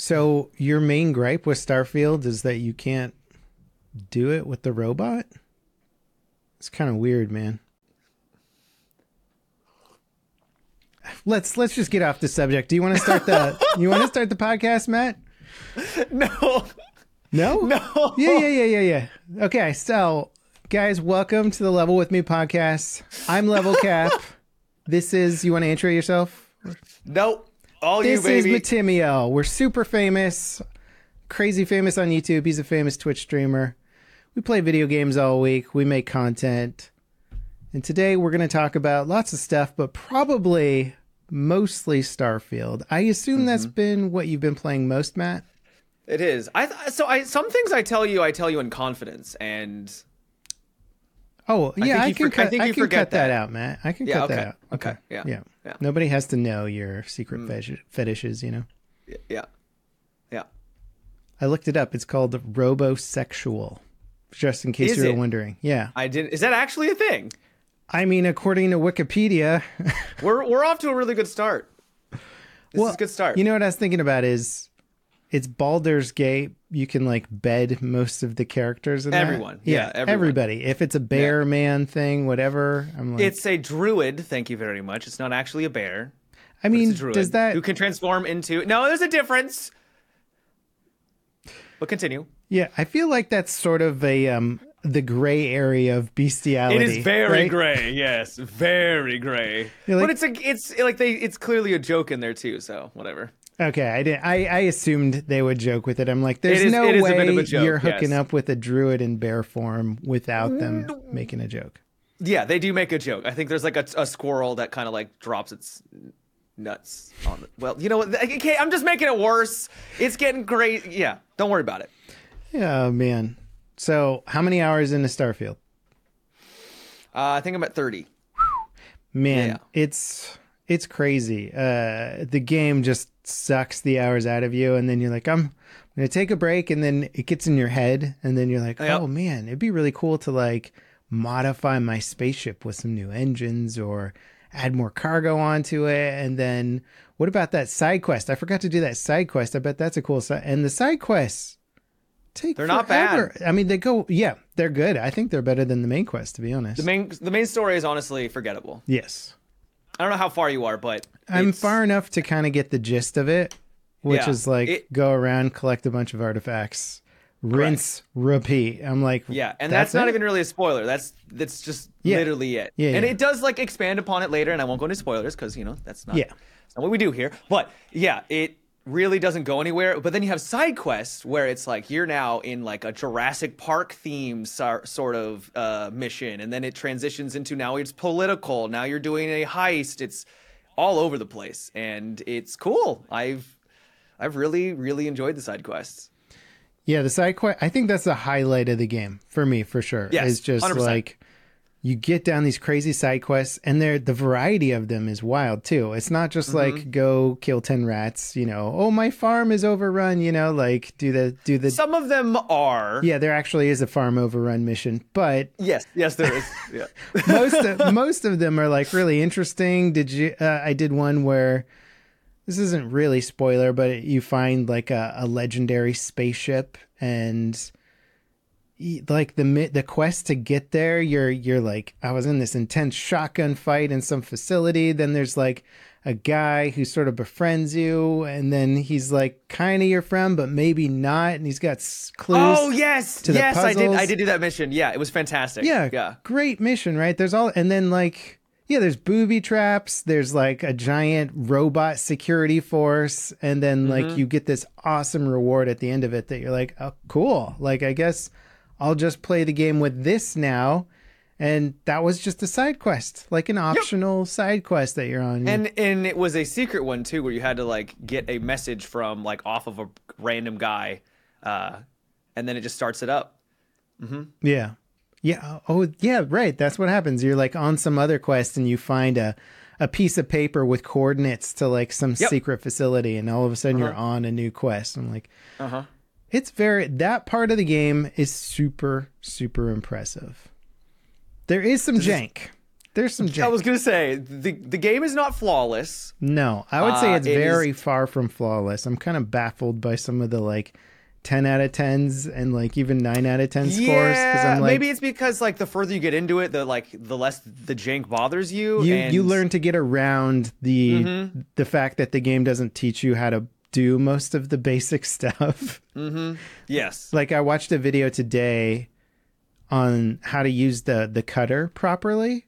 So your main gripe with Starfield is that you can't do it with the robot? It's kind of weird, man. Let's let's just get off the subject. Do you want to start the you want to start the podcast, Matt? No. No? No. Yeah, yeah, yeah, yeah, yeah. Okay, so guys, welcome to the Level with Me podcast. I'm LevelCap. this is you want to intro yourself? Nope. All This you, is baby. Matimio. We're super famous, crazy famous on YouTube. He's a famous Twitch streamer. We play video games all week. We make content. And today we're going to talk about lots of stuff, but probably mostly Starfield. I assume that's Mm-hmm. been what you've been playing most, Matt. it is. I th- so I some things I tell you I tell you in confidence and Oh, yeah, I, think you can for- I cut, think I you can forget cut that. that. out, Matt. I can Yeah, cut that out. Okay, yeah, Yeah. yeah. Mm. Nobody has to know your secret fetish- fetishes, you know. yeah. Yeah. I looked it up. It's called robosexual. Just in case Is you were it? wondering. Yeah. I didn't Is that actually a thing? I mean, according to Wikipedia, We're we're off to a really good start. This well, is a good start. You know what I was thinking about is it's Baldur's Gate. You can like bed most of the characters in that. Everyone. Yeah, everyone. everybody. If it's a bear man thing, whatever. I'm like, it's a druid, thank you very much. It's not actually a bear. I mean, does that? who can transform into No, there's a difference. But continue. yeah, I feel like that's sort of a um the gray area of bestiality. It is very right? gray, yes, very gray. Like- but it's a, it's like they, it's clearly a joke in there too. So whatever. Okay, I did. I, I assumed they would joke with it. I'm like, there's is- no it is a way joke, you're hooking yes. up with a druid in bear form without them making a joke. Yeah, they do make a joke. I think there's like a, a squirrel that kind of like drops its nuts on. The, well, you know what? Okay, I'm just making it worse. It's getting great. Yeah, don't worry about it. Yeah, oh, man. So, how many hours into Starfield? Uh, I think I'm at 30. Man, Yeah. it's it's crazy. Uh, the game just sucks the hours out of you, and then you're like, I'm gonna take a break, and then it gets in your head, and then you're like, Yep. oh man, it'd be really cool to like modify my spaceship with some new engines or add more cargo onto it, and then what about that side quest? I forgot to do that side quest. I bet that's a cool side. And the side quests take They're not bad. I mean, they go, yeah, they're good. I think they're better than the main quest, to be honest. The main the main story is honestly forgettable. yes. I don't know how far you are, but I'm it's- far enough to kind of get the gist of it, which Yeah, is like it- go around, collect a bunch of artifacts, rinse, repeat. I'm like, Yeah, and that's, not it? even really a spoiler. That's that's just Yeah. literally it. Yeah, and yeah. it does like expand upon it later, and I won't go into spoilers because you know that's not Yeah. that's not what we do here. But yeah, it really doesn't go anywhere. But then you have side quests where it's like you're now in like a Jurassic Park theme sor- sort of uh, mission, and then it transitions into now it's political. Now you're doing a heist. It's all over the place, and it's cool. I've I've really really enjoyed the side quests. Yeah, the side quest. I think that's the highlight of the game for me, for sure. Yes, it's just 100%. like you get down these crazy side quests, and they're the variety of them is wild too. It's not just Mm-hmm. like go kill ten rats. You know, oh my farm is overrun. You know, like do the do the. Some of them are. yeah, there actually is a farm overrun mission, but Yes, yes, there is. Yeah. most of, most of them are like really interesting. Did you? Uh, I did one where this isn't really spoiler, but you find like a, a legendary spaceship and like the the quest to get there. You're you're like I was in this intense shotgun fight in some facility. Then there's like a guy who sort of befriends you, and then he's like kind of your friend, but maybe not, and he's got s- clues. Oh yes, yes, I did. I did do that mission. Yeah, it was fantastic. Yeah, yeah. great mission, right? There's all, and then like, yeah, there's booby traps. There's like a giant robot security force, and then Mm-hmm. like you get this awesome reward at the end of it that you're like, oh, cool. Like, I guess I'll just play the game with this now. And that was just a side quest, like an optional side quest that you're on. And and it was a secret one too, where you had to like get a message from like off of a random guy, uh, and then it just starts it up. Yeah. Yeah. Oh, yeah. Right. That's what happens. You're like on some other quest and you find a, a piece of paper with coordinates to like some Yep. secret facility, and all of a sudden you're on a new quest. I'm like, Uh huh. It's very, that part of the game is super, super impressive. There is some jank. there's some jank. I was gonna say the the game is not flawless. No, I would say Uh, it's it very far from flawless. I'm kind of baffled by some of the like 10 out of 10s and like even 9 out of 10 scores because Yeah, I'm like maybe it's because like the further you get into it, the like the less the jank bothers you. you and you learn to get around the the fact that the game doesn't teach you how to do most of the basic stuff. Mm-hmm. Yes. like I watched a video today on how to use the the cutter properly.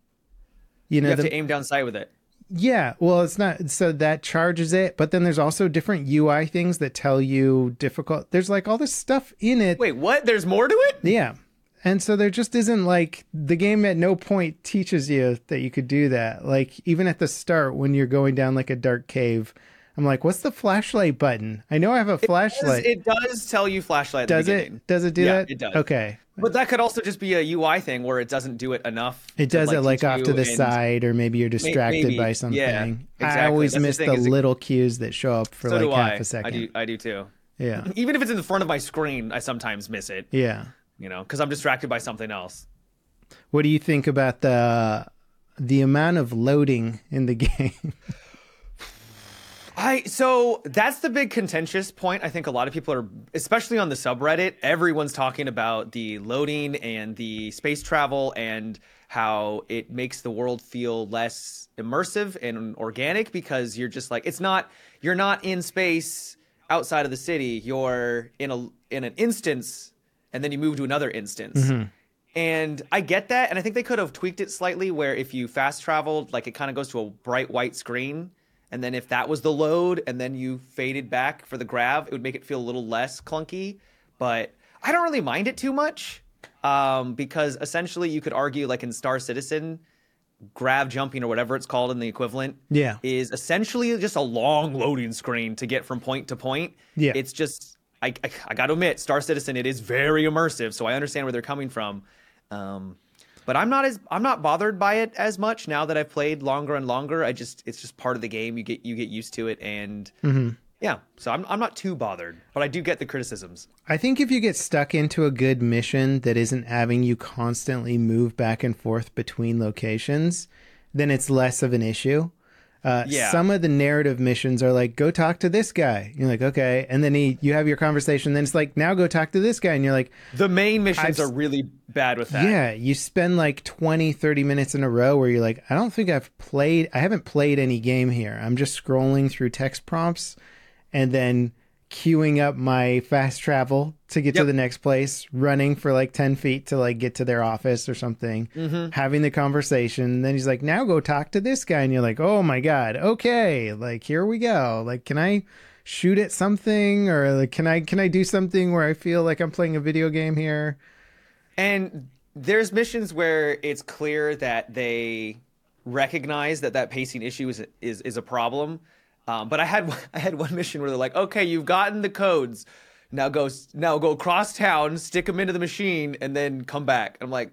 You know, You have the, to aim down sight with it. Yeah, well, it's not so that charges it, but then there's also different UI things that tell you difficult. There's like all this stuff in it. Wait, what? There's more to it? Yeah. And so there just isn't like the game at no point teaches you that you could do that. Like even at the start when you're going down like a dark cave, I'm like, what's the flashlight button? I know I have a flashlight. It does tell you flashlight. The does it? Does it do Yeah, that? it does. Okay. But that could also just be a UI thing where it doesn't do it enough. It does it like off to the side, or maybe you're distracted maybe. by something. Yeah, I always That's miss the it- little cues that show up for So like half I. a second. I do. I do too. Yeah. Even if it's in the front of my screen, I sometimes miss it. Yeah. You know, because I'm distracted by something else. What do you think about the the amount of loading in the game? I so that's the big contentious point. I think a lot of people are, especially on the subreddit, everyone's talking about the loading and the space travel and how it makes the world feel less immersive and organic because you're just like it's not you're not in space outside of the city. You're in a in an instance and then you move to another instance. Mm-hmm. And I get that, and I think they could have tweaked it slightly where if you fast traveled, like it kind of goes to a bright white screen, and then if that was the load, and then you faded back for the grav, it would make it feel a little less clunky. But I don't really mind it too much, um, because essentially you could argue, like in Star Citizen, grav jumping or whatever it's called in the equivalent, Yeah. is essentially just a long loading screen to get from point to point. Yeah. It's just I, I, I got to admit, Star Citizen it is very immersive, so I understand where they're coming from. Um, but I'm not as I'm not bothered by it as much now that I've played longer and longer. I just it's just part of the game. You get you get used to it, and mm-hmm. yeah. So I'm I'm not too bothered, but I do get the criticisms. I think if you get stuck into a good mission that isn't having you constantly move back and forth between locations, then it's less of an issue. Uh, Yeah. Some of the narrative missions are like, go talk to this guy. You're like, okay. And then he, you have your conversation. Then it's like, now go talk to this guy. And you're like, The main missions I've- are really bad with that. yeah, you spend like 20, 30 minutes in a row where you're like, I don't think I've played, I haven't played any game here. I'm just scrolling through text prompts and then queuing up my fast travel to get to the next place, running for like 10 feet to like get to their office or something, mm-hmm. having the conversation. And then he's like, now go talk to this guy. And you're like, oh my God, okay, like here we go. Like, can I shoot at something or like, can I, can I do something where I feel like I'm playing a video game here? And there's missions where it's clear that they recognize that that pacing issue is is, is a problem. Um, but I had I had one mission where they're like, okay, you've gotten the codes. Now go now go across town, stick them into the machine, and then come back. I'm like,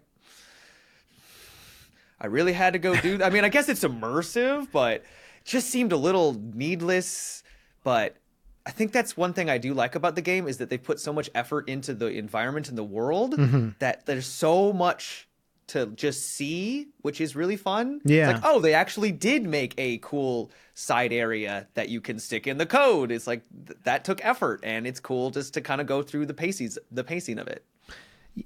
I really had to go do. I mean, I guess it's immersive, but it just seemed a little needless. But I think that's one thing I do like about the game is that they put so much effort into the environment and the world Mm-hmm. that there's so much to just see, which is really fun. Yeah. It's like, oh, they actually did make a cool side area that you can stick in the code. It's like th- that took effort, and it's cool just to kind of go through the paces, the pacing of it.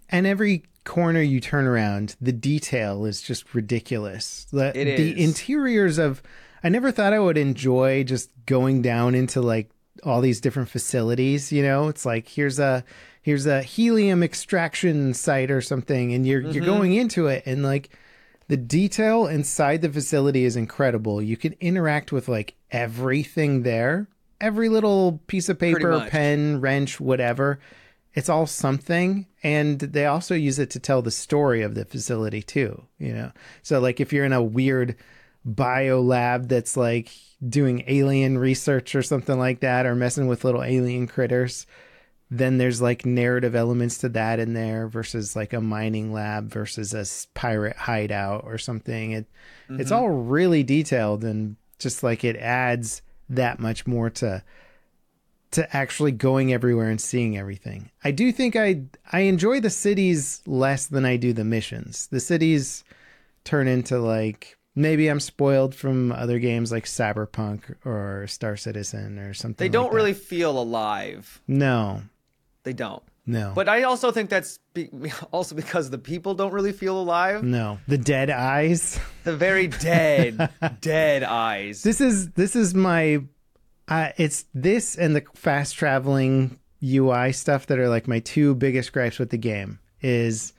and every corner you turn around, the detail is just ridiculous. The, It the interiors of I never thought I would enjoy just going down into like all these different facilities, you know? It's like here's a here's a helium extraction site or something and you're Mm-hmm. you're going into it and like the detail inside the facility is incredible. You can interact with like everything there. Every little piece of paper, pen, wrench, whatever. It's all something. And they also use it to tell the story of the facility too, you know? So like if you're in a weird bio lab that's like doing alien research or something like that, or messing with little alien critters, then there's like narrative elements to that in there versus like a mining lab versus a pirate hideout or something. It it's mm-hmm. all really detailed and just like it adds that much more to to actually going everywhere and seeing everything. I do think I I enjoy the cities less than I do the missions. The cities turn into like maybe I'm spoiled from other games like Cyberpunk or Star Citizen or something. They don't that. really feel alive. No, They don't. no, But I also think that's be- also because the people don't really feel alive. no. The dead eyes. The very dead, dead eyes. This is this is my. Uh, it's this and the fast traveling UI stuff that are like my two biggest gripes with the game. Is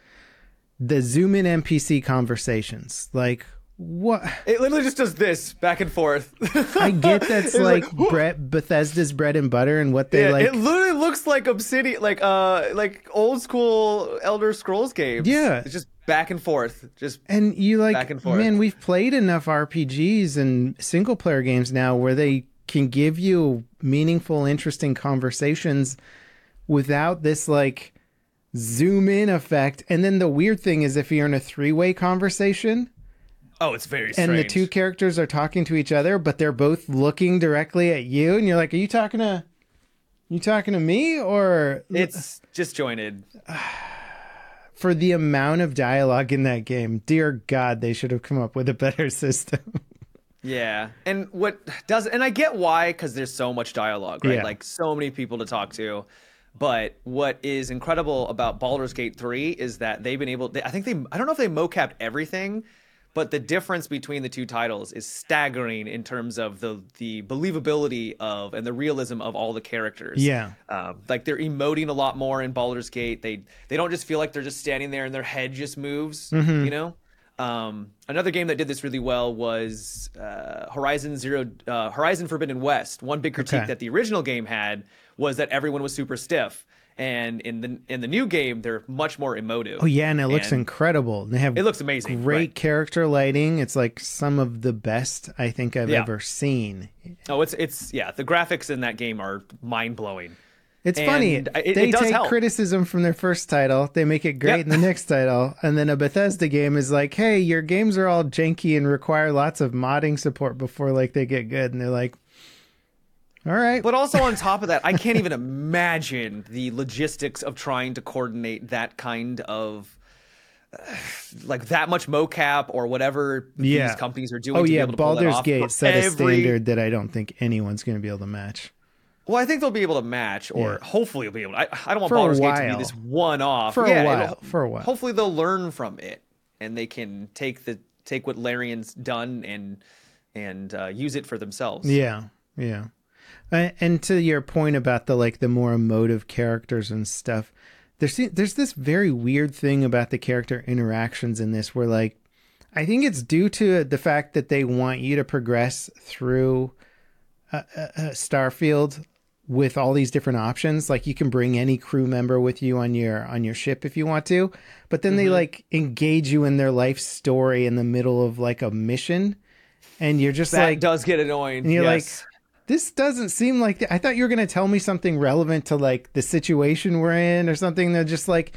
the zoom in NPC conversations like what? It literally just does this back and forth. I get that's It's like, Brett Bethesda's bread and butter and what they Yeah, like. it literally looks like Oblivion, like uh, like old school Elder Scrolls games. Yeah. it's just back and forth. Just and you like, back and forth. man, we've played enough RPGs and single player games now where they can give you meaningful, interesting conversations without this like zoom in effect. And then the weird thing is if you're in a three way conversation oh, it's very strange. and the two characters are talking to each other, but they're both looking directly at you, and you're like, are you talking to. You talking to me or it's disjointed. for the amount of dialogue in that game? Dear God, they should have come up with a better system. Yeah, and what does and I get why because there's so much dialogue, right? Yeah. Like so many people to talk to. But what is incredible about Baldur's Gate 3 is that they've been able. They, I think they. I don't know if they mocapped everything, but the difference between the two titles is staggering in terms of the the believability of and the realism of all the characters. Yeah. um, like they're emoting a lot more in Baldur's Gate. They they don't just feel like they're just standing there and their head just moves. Mm-hmm. You know. Um, another game that did this really well was uh, Horizon Zero, uh, Horizon Forbidden West. One big critique Okay. that the original game had was that everyone was super stiff, and in the in the new game they're much more emotive. Oh yeah, and it looks And incredible. They have It looks amazing. great right. character lighting. It's like some of the best I think I've Yeah. ever seen. Oh, it's it's yeah. The graphics in that game are mind blowing. It's And funny. it- it they does take help. criticism from their first title, they make it great Yep. in the next title, and then a Bethesda game is like, "Hey, your games are all janky and require lots of modding support before like they get good." And they're like, "All right, But also on top of that, I can't even imagine the logistics of trying to coordinate that kind of uh, like that much mocap or whatever Yeah. these companies are doing. oh to be yeah, able to pull that Baldur's off Gate set a standard that I don't think anyone's going to be able to match." Well, I think they'll be able to match, or Yeah. hopefully they'll be able. To, I, I don't want For Baldur's Gate to be this one-off For a while, for a while. Hopefully they'll learn from it, and they can take the take what Larian's done and and uh, use it for themselves. Yeah, yeah. And to your point about the like the more emotive characters and stuff, there's there's this very weird thing about the character interactions in this where like I think it's due to the fact that they want you to progress through uh, uh, uh, Starfield with all these different options like you can bring any crew member with you on your on your ship if you want to but then they like engage you in their life story in the middle of like a mission and you're just that like does get annoying. and you're yes. like, this doesn't seem like. The, I thought you were going to tell me something relevant to like the situation we're in or something. They're just like,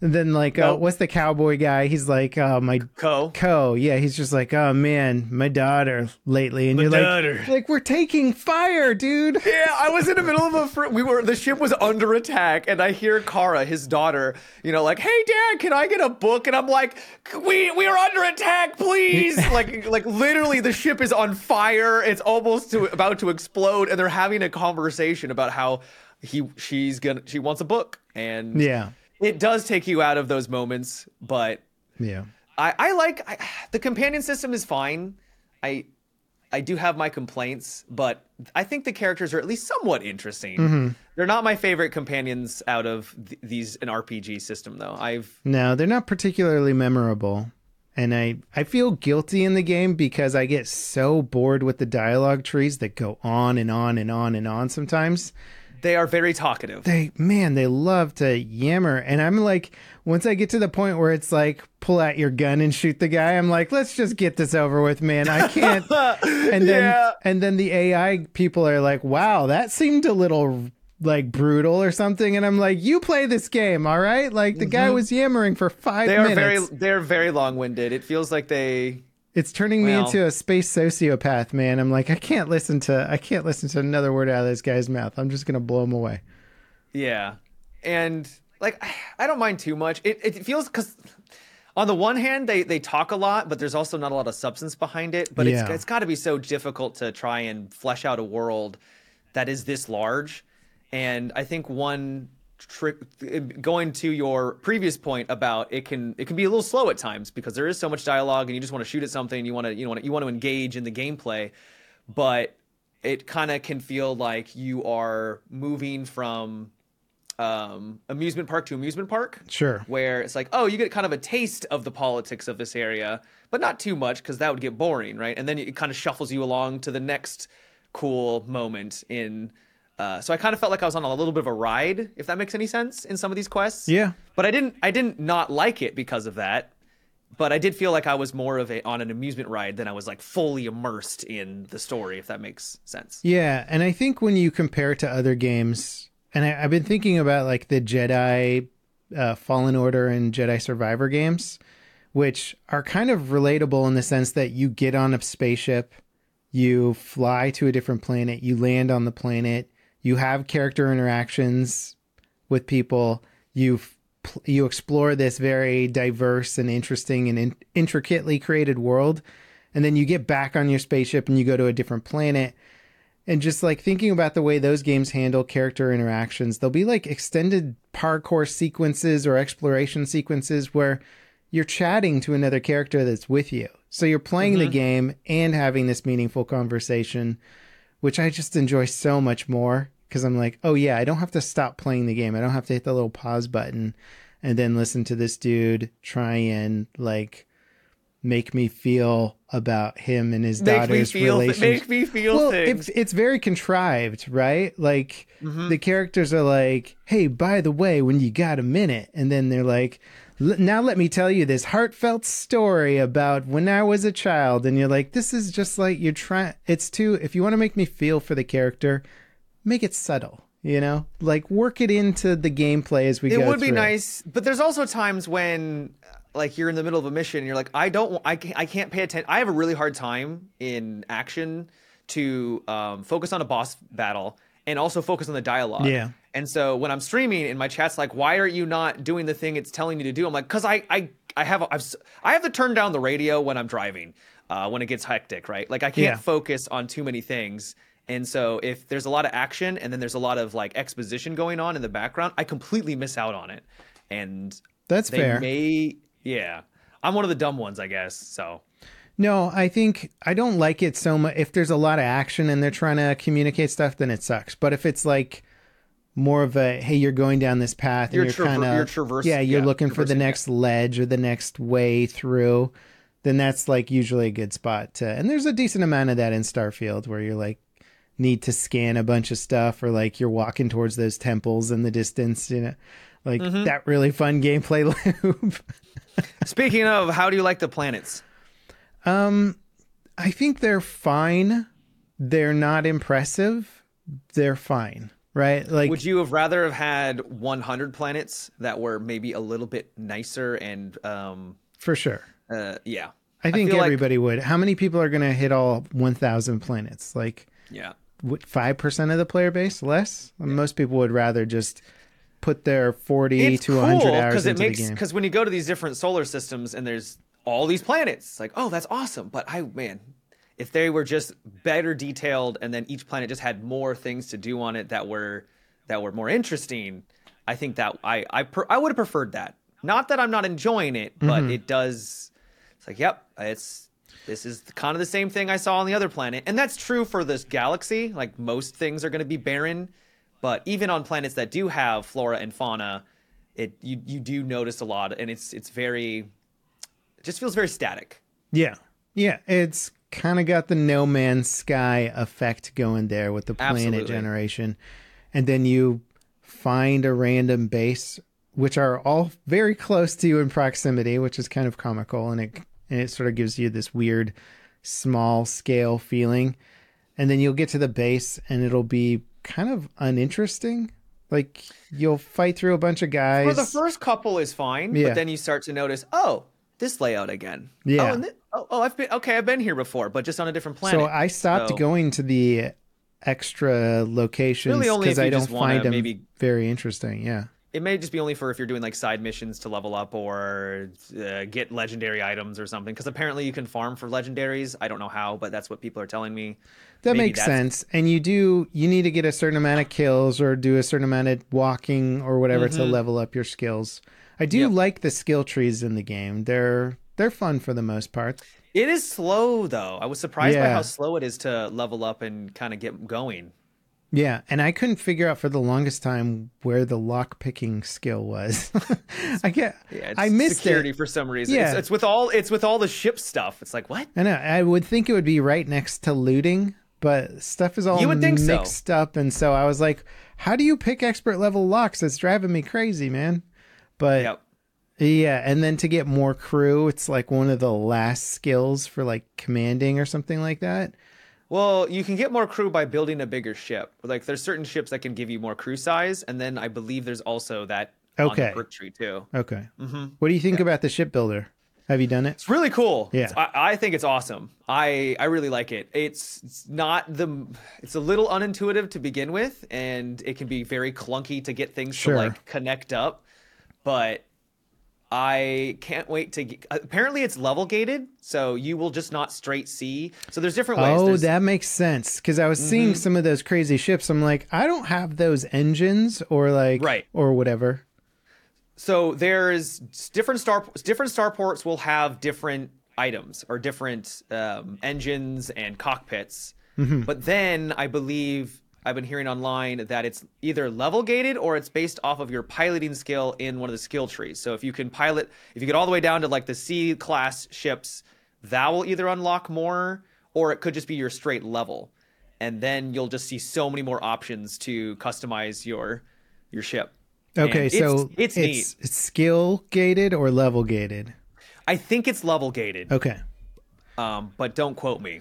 and then like, uh, what's the cowboy guy? He's like, uh, my Coe. co. Yeah, he's just like, oh man, my daughter lately, and My you're daughter. like, like we're taking fire, dude. Yeah, I was in the middle of a. Fr- we were. The ship was under attack, and I hear Cora, his daughter, you know, like, "Hey, Dad, can I get a book?" And I'm like, "We we are under attack, please!" like like literally, the ship is on fire. It's almost to about to explode, and they're having a conversation about how he she's gonna she wants a book, and Yeah, it does take you out of those moments, but yeah, I, I like I, the companion system is fine. I I do have my complaints, but I think the characters are at least somewhat interesting. Mm-hmm. They're not my favorite companions out of th- these an RPG system though. I've no, they're not particularly memorable. And I, I feel guilty in the game because I get so bored with the dialogue trees that go on and on and on and on sometimes. They are very talkative. they man they love to yammer and i'm like once i get to the point where it's like pull out your gun and shoot the guy i'm like let's just get this over with man i can't and then Yeah. and then the ai people are like wow that seemed a little like brutal or something and i'm like you play this game all right like the guy was yammering for five Mm-hmm. They are minutes very they're very long-winded. It feels like they it's turning me into a space sociopath man. I'm like i can't listen to i can't listen to another word out of this guy's mouth. I'm just gonna blow him away. Yeah, and like I don't mind too much. It it feels because on the one hand they they talk a lot but there's also not a lot of substance behind it. But Yeah. it's it's got to be so difficult to try and flesh out a world that is this large. And i think one trick going to your previous point about it can it can be a little slow at times because there is so much dialogue and you just want to shoot at something you want to you want to you want to engage in the gameplay but it kind of can feel like you are moving from um, amusement park to amusement park Sure. where it's like, oh, you get kind of a taste of the politics of this area, but not too much because that would get boring, right? And then it kind of shuffles you along to the next cool moment in. Uh, so I kind of felt like I was on a little bit of a ride, if that makes any sense, in some of these quests. Yeah. But I didn't. I didn't not like it because of that. But I did feel like I was more of a on an amusement ride than I was like fully immersed in the story, if that makes sense. Yeah, and I think when you compare it to other games, and I, I've been thinking about like the Jedi uh, Fallen Order and Jedi Survivor games, which are kind of relatable in the sense that you get on a spaceship, you fly to a different planet, you land on the planet, you have character interactions with people, you you explore this very diverse and interesting and in- intricately created world, and then you get back on your spaceship and you go to a different planet. And just like thinking about the way those games handle character interactions there'll be like extended parkour sequences or exploration sequences where you're chatting to another character that's with you. So you're playing the mm-hmm. game and having this meaningful conversation which i just enjoy so much more because i'm like oh yeah i don't have to stop playing the game i don't have to hit the little pause button and then listen to this dude try and like make me feel about him and his Make daughter's relationship Make me feel well, things. it's it's very contrived, right? Like Mm-hmm. the characters are like, "Hey, by the way, when you got a minute," and then they're like, "L- "Now let me tell you this heartfelt story about when I was a child," and you're like, "This is just like you're trying." It's too. If you want to make me feel for the character, make it subtle. You know, like work it into the gameplay as we go. it go. would be through. nice but there's also times when like you're in the middle of a mission and you're like i don't i can't, I can't pay attention i have a really hard time in action to um, focus on a boss battle and also focus on the dialogue Yeah. and so when i'm streaming and my chat's like why are you not doing the thing it's telling you to do i'm like because i i i have a, I've, i have to turn down the radio when i'm driving uh, when it gets hectic right like i can't Yeah. focus on too many things and so if there's a lot of action and then there's a lot of like exposition going on in the background, I completely miss out on it. And That's they fair. may yeah. I'm one of the dumb ones, I guess. So No, I think I don't like it so much. If there's a lot of action and they're trying to communicate stuff, then it sucks. But if it's like more of a hey, you're going down this path and You're you're, traver- kind you're of yeah, you're yeah, looking for the traversing next ledge or the next way through, then that's like usually a good spot to. And there's a decent amount of that in Starfield where you're like need to scan a bunch of stuff or like you're walking towards those temples in the distance, you know, like Mm-hmm. that really fun gameplay loop. speaking of, how do you like the planets? Um I think they're fine. They're not impressive. They're fine, right? Like Would you have rather have had 100 planets that were maybe a little bit nicer and um for sure. uh yeah. I think like- everybody would. How many people are going to hit all 1,000 planets? Like Yeah. What, 5% of the player base? Less? Most people would rather just put their 40 It's to 100 hours because into it makes the game. because when you go to these different solar systems and there's all these planets, it's like, oh, that's awesome. But I man, if they were just better detailed and then each planet just had more things to do on it that were that were more interesting, I think that I I per, I would have preferred that. Not that I'm not enjoying it, but Mm-hmm. it does. It's like, yep, it's this is kind of the same thing I saw on the other planet, and that's true for this galaxy. Like most things are going to be barren, but even on planets that do have flora and fauna, it you you do notice a lot, and it's it's very, it just feels very static. Yeah. Yeah. It's kind of got the No Man's Sky effect going there with the planet Absolutely. generation. And then you find a random base, which are all very close to you in proximity, which is kind of comical. And it, and it sort of gives you this weird small scale feeling. And then you'll get to the base and it'll be kind of uninteresting. Like you'll fight through a bunch of guys. For the first couple is fine, Yeah. but then you start to notice, oh, this layout again. Yeah. Oh, and thi- oh, oh, I've been okay. I've been here before, but just on a different planet. So I stopped So- going to the extra locations because if I don't find them maybe- very interesting. Yeah. It may just be only for if you're doing like side missions to level up or uh, get legendary items or something. Because apparently you can farm for legendaries. I don't know how, but that's what people are telling me. That Maybe makes sense. And you do you need to get a certain amount of kills or do a certain amount of walking or whatever to level up your skills. I do Mm-hmm. Yep. like the skill trees in the game. They're they're fun for the most part. It is slow though. I was surprised by how slow it is to level up and kind of get going. Yeah, and I couldn't figure out for the longest time where the lock picking skill was. I get Yeah, I missed security it. for some reason. Yeah. It's, it's with all it's with all the ship stuff. It's like what? I know. I would think it would be right next to looting, but stuff is all You would think so. mixed up, and so I was like, "How do you pick expert level locks?" It's driving me crazy, man. But Yep. yeah, and then to get more crew, it's like one of the last skills for like commanding or something like that. Well, you can get more crew by building a bigger ship. Like there's certain ships that can give you more crew size, and then I believe there's also that on Okay. the perk tree too. Okay. Mm-hmm. What do you think about the shipbuilder? Have you done it? It's really cool. Yeah. I, I think it's awesome. I I really like it. It's, it's not the it's a little unintuitive to begin with, and it can be very clunky to get things Sure. to like connect up. But I can't wait to. Get, apparently, it's level gated, so you will just not straight see. So there's different ways. Oh, There's- that makes sense. Because I was Mm-hmm. seeing some of those crazy ships. I'm like, I don't have those engines or like, Right. or whatever. So there's different star different starports will have different items or different um, engines and cockpits. But then I believe I've been hearing online that it's either level gated or it's based off of your piloting skill in one of the skill trees. So if you can pilot, if you get all the way down to like the C class ships, that will either unlock more or it could just be your straight level. And then you'll just see so many more options to customize your your ship. Okay, it's- so it's, neat. it's, it's skill gated or level gated. I think it's level gated, Okay. um, but don't quote me.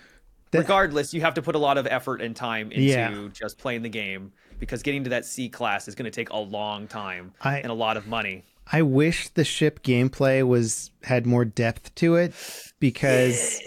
That- Regardless, you have to put a lot of effort and time into Yeah. just playing the game because getting to that C class is going to take a long time I- and a lot of money. I wish the ship gameplay was had more depth to it because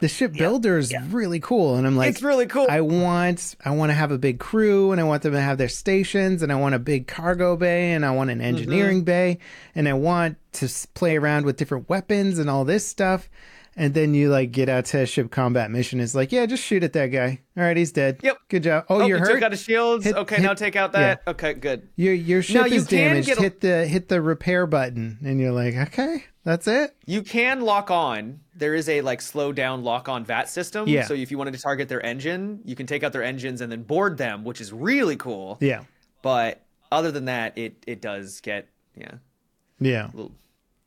the ship builder is really cool, and I'm like, It's really cool. I want I want to have a big crew, and I want them to have their stations, and I want a big cargo bay, and I want an engineering Mm-hmm. bay, and I want to play around with different weapons and all this stuff. And then you like get out to a ship combat mission. It's like, yeah, just shoot at that guy. All right, he's dead. Yep. Good job. Oh, oh, you're you hurt. took out his shields. Hit- okay, hit- now take out that. Okay, good. Your your ship Now, you is damaged. a- Hit the hit the repair button, and you're like, okay, that's it. You can lock on. There is a like slow down lock on VAT system. Yeah. So if you wanted to target their engine, you can take out their engines and then board them, which is really cool. Yeah, But other than that, it it does get yeah yeah. a little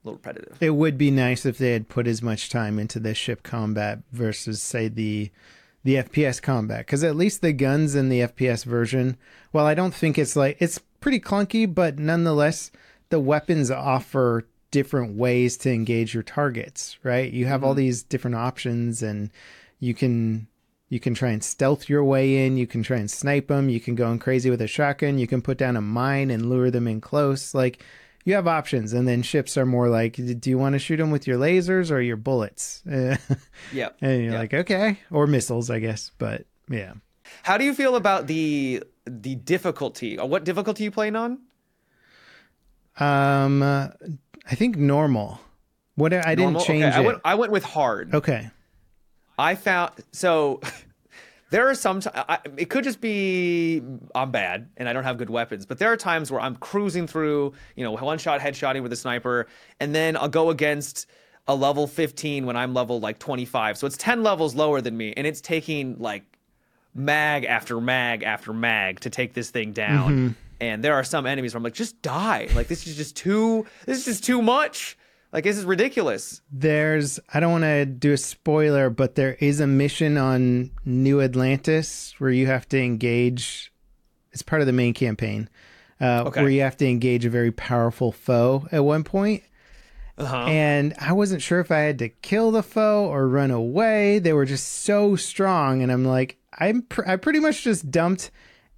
little repetitive. It would be nice if they had put as much time into the ship combat versus, say, the the FPS combat. Because at least the guns in the FPS version, well, I don't think it's like it's pretty clunky, but nonetheless, the weapons offer different ways to engage your targets. Right? You have all mm-hmm. these different options, and you can you can try and stealth your way in. You can try and snipe them. You can go in crazy with a shotgun. You can put down a mine and lure them in close. Like you have options, and then ships are more like, do you want to shoot them with your lasers or your bullets? Uh, Yeah. and you're Yeah. like, okay, or missiles, I guess. But yeah, How do you feel about the the difficulty? Or What difficulty you playing on? um, uh, I think normal. What I didn't change okay, I went I went with hard. okay, I found so there are some ti- it could just be I'm bad and I don't have good weapons, but there are times where I'm cruising through, you know, one shot headshotting with a sniper, and then I'll go against a level 15 when I'm level like 25. So it's 10 levels lower than me, and it's taking like mag after mag after mag to take this thing down. Mm-hmm. And there are some enemies where I'm like, just die. Like this is just too this is just too much. Like this is ridiculous. there's. I don't want to do a spoiler, but there is a mission on New Atlantis where you have to engage. It's part of the main campaign, uh, Okay. where you have to engage a very powerful foe at one point. Uh-huh. and I wasn't sure if I had to kill the foe or run away. They were just so strong, and I'm like, I'm pr- I pretty much just dumped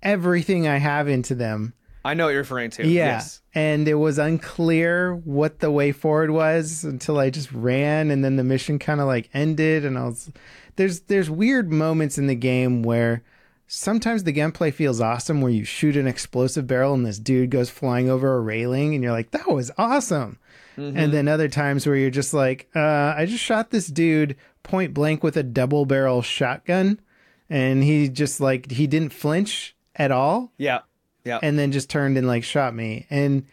everything I have into them. I know what you're referring to. Yeah, Yes. and it was unclear what the way forward was until I just ran, and then the mission kind of like ended, and I was there's there's weird moments in the game where sometimes the gameplay feels awesome where you shoot an explosive barrel and this dude goes flying over a railing and you're like, that was awesome. Mm-hmm. And then other times where you're just like, uh, I just shot this dude point blank with a double barrel shotgun and he just like, he didn't flinch at all. Yeah. Yeah. And then just turned and like shot me. And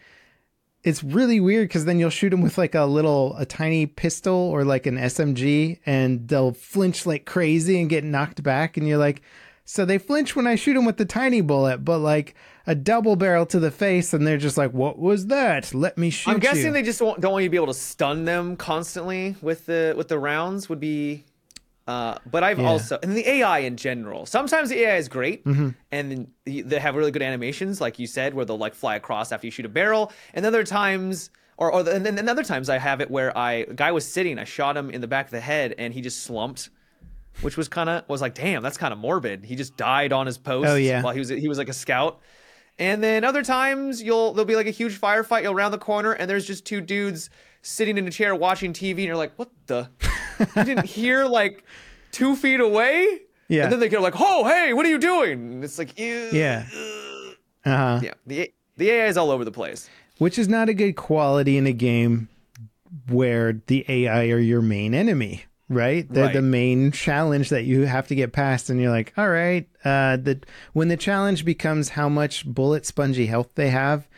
it's really weird because then you'll shoot them with like a little, a tiny pistol or like an SMG and they'll flinch like crazy and get knocked back. And you're like, so they flinch when I shoot them with the tiny bullet, but like a double barrel to the face, and they're just like, "What was that? Let me shoot." I'm guessing you. they just don't want you to be able to stun them constantly with the with the rounds. Would be uh, but I've yeah. also and the AI in general. Sometimes the AI is great, mm-hmm. and they have really good animations, like you said, where they'll like fly across after you shoot a barrel. And other times, or, or and then other times, I have it where I a guy was sitting, I shot him in the back of the head, and he just slumped which was kind of was like, damn, that's kind of morbid. He just died on his post. Oh yeah, while he was he was like a scout. And then other times you'll there'll be like a huge firefight. You'll round the corner and there's just two dudes sitting in a chair watching TV, and you're like, what the? You didn't hear like two feet away? Yeah. And then they go like, oh hey, what are you doing? And it's like, Ew. yeah, uh huh. Yeah. The the AI is all over the place, which is not a good quality in a game where the AI are your main enemy right? The right. the main challenge that you have to get past, and you're like, all right. Uh, the when the challenge becomes how much bullet spongy health they have,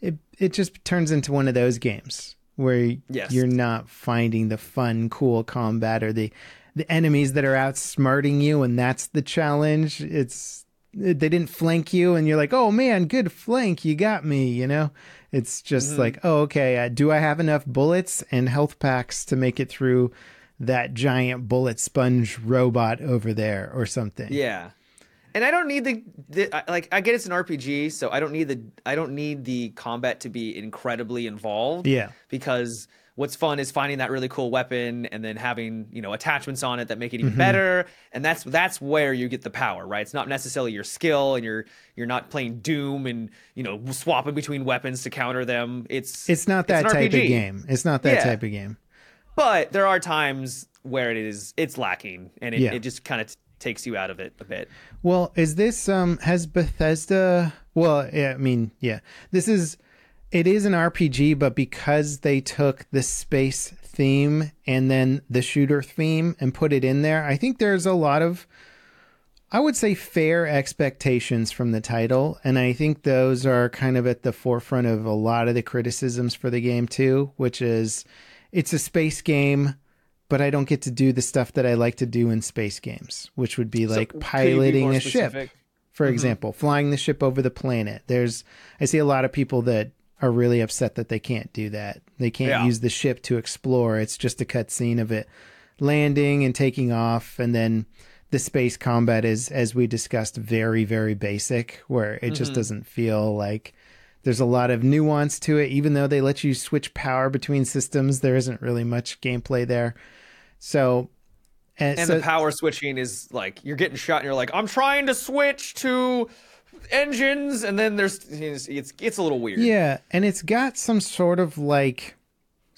it it just turns into one of those games where yes. you're not finding the fun, cool combat or the the enemies that are outsmarting you, and that's the challenge. It's they didn't flank you, and you're like, oh man, good flank, you got me. You know. It's just mm-hmm. like, oh, okay. Uh, do I have enough bullets and health packs to make it through that giant bullet sponge robot over there or something. Yeah. And I don't need the, the, like I get it's an RPG, so I don't need the I don't need the combat to be incredibly involved. Yeah. Because what's fun is finding that really cool weapon and then having, you know, attachments on it that make it even mm-hmm. better. And that's that's where you get the power, right? It's not necessarily your skill and you're you're not playing Doom and, you know, swapping between weapons to counter them. It's It's not that it's type of game. It's not that yeah. type of game but there are times where it is it's lacking and it, yeah. it just kind of takes you out of it a bit. Well is this um has bethesda well yeah, i mean yeah. This is it is an rpg but because they took the space theme and then the shooter theme and put it in there i think there's a lot of I would say fair expectations from the title, and I think those are kind of at the forefront of a lot of the criticisms for the game too, which is it's a space game, but I don't get to do the stuff that I like to do in space games, which would be like so, piloting a ship, for mm-hmm. example, flying the ship over the planet. There's, I see a lot of people that are really upset that they can't do that. They can't yeah. use the ship to explore. It's just a cutscene of it landing and taking off, and then the space combat is, as we discussed, very very basic, where it mm-hmm. just doesn't feel like there's a lot of nuance to it. Even though they let you switch power between systems, there isn't really much gameplay there. So, and, and so, the power switching is like you're getting shot, and you're like, I'm trying to switch to engines, and then there's it's it's, it's a little weird. Yeah, and it's got some sort of like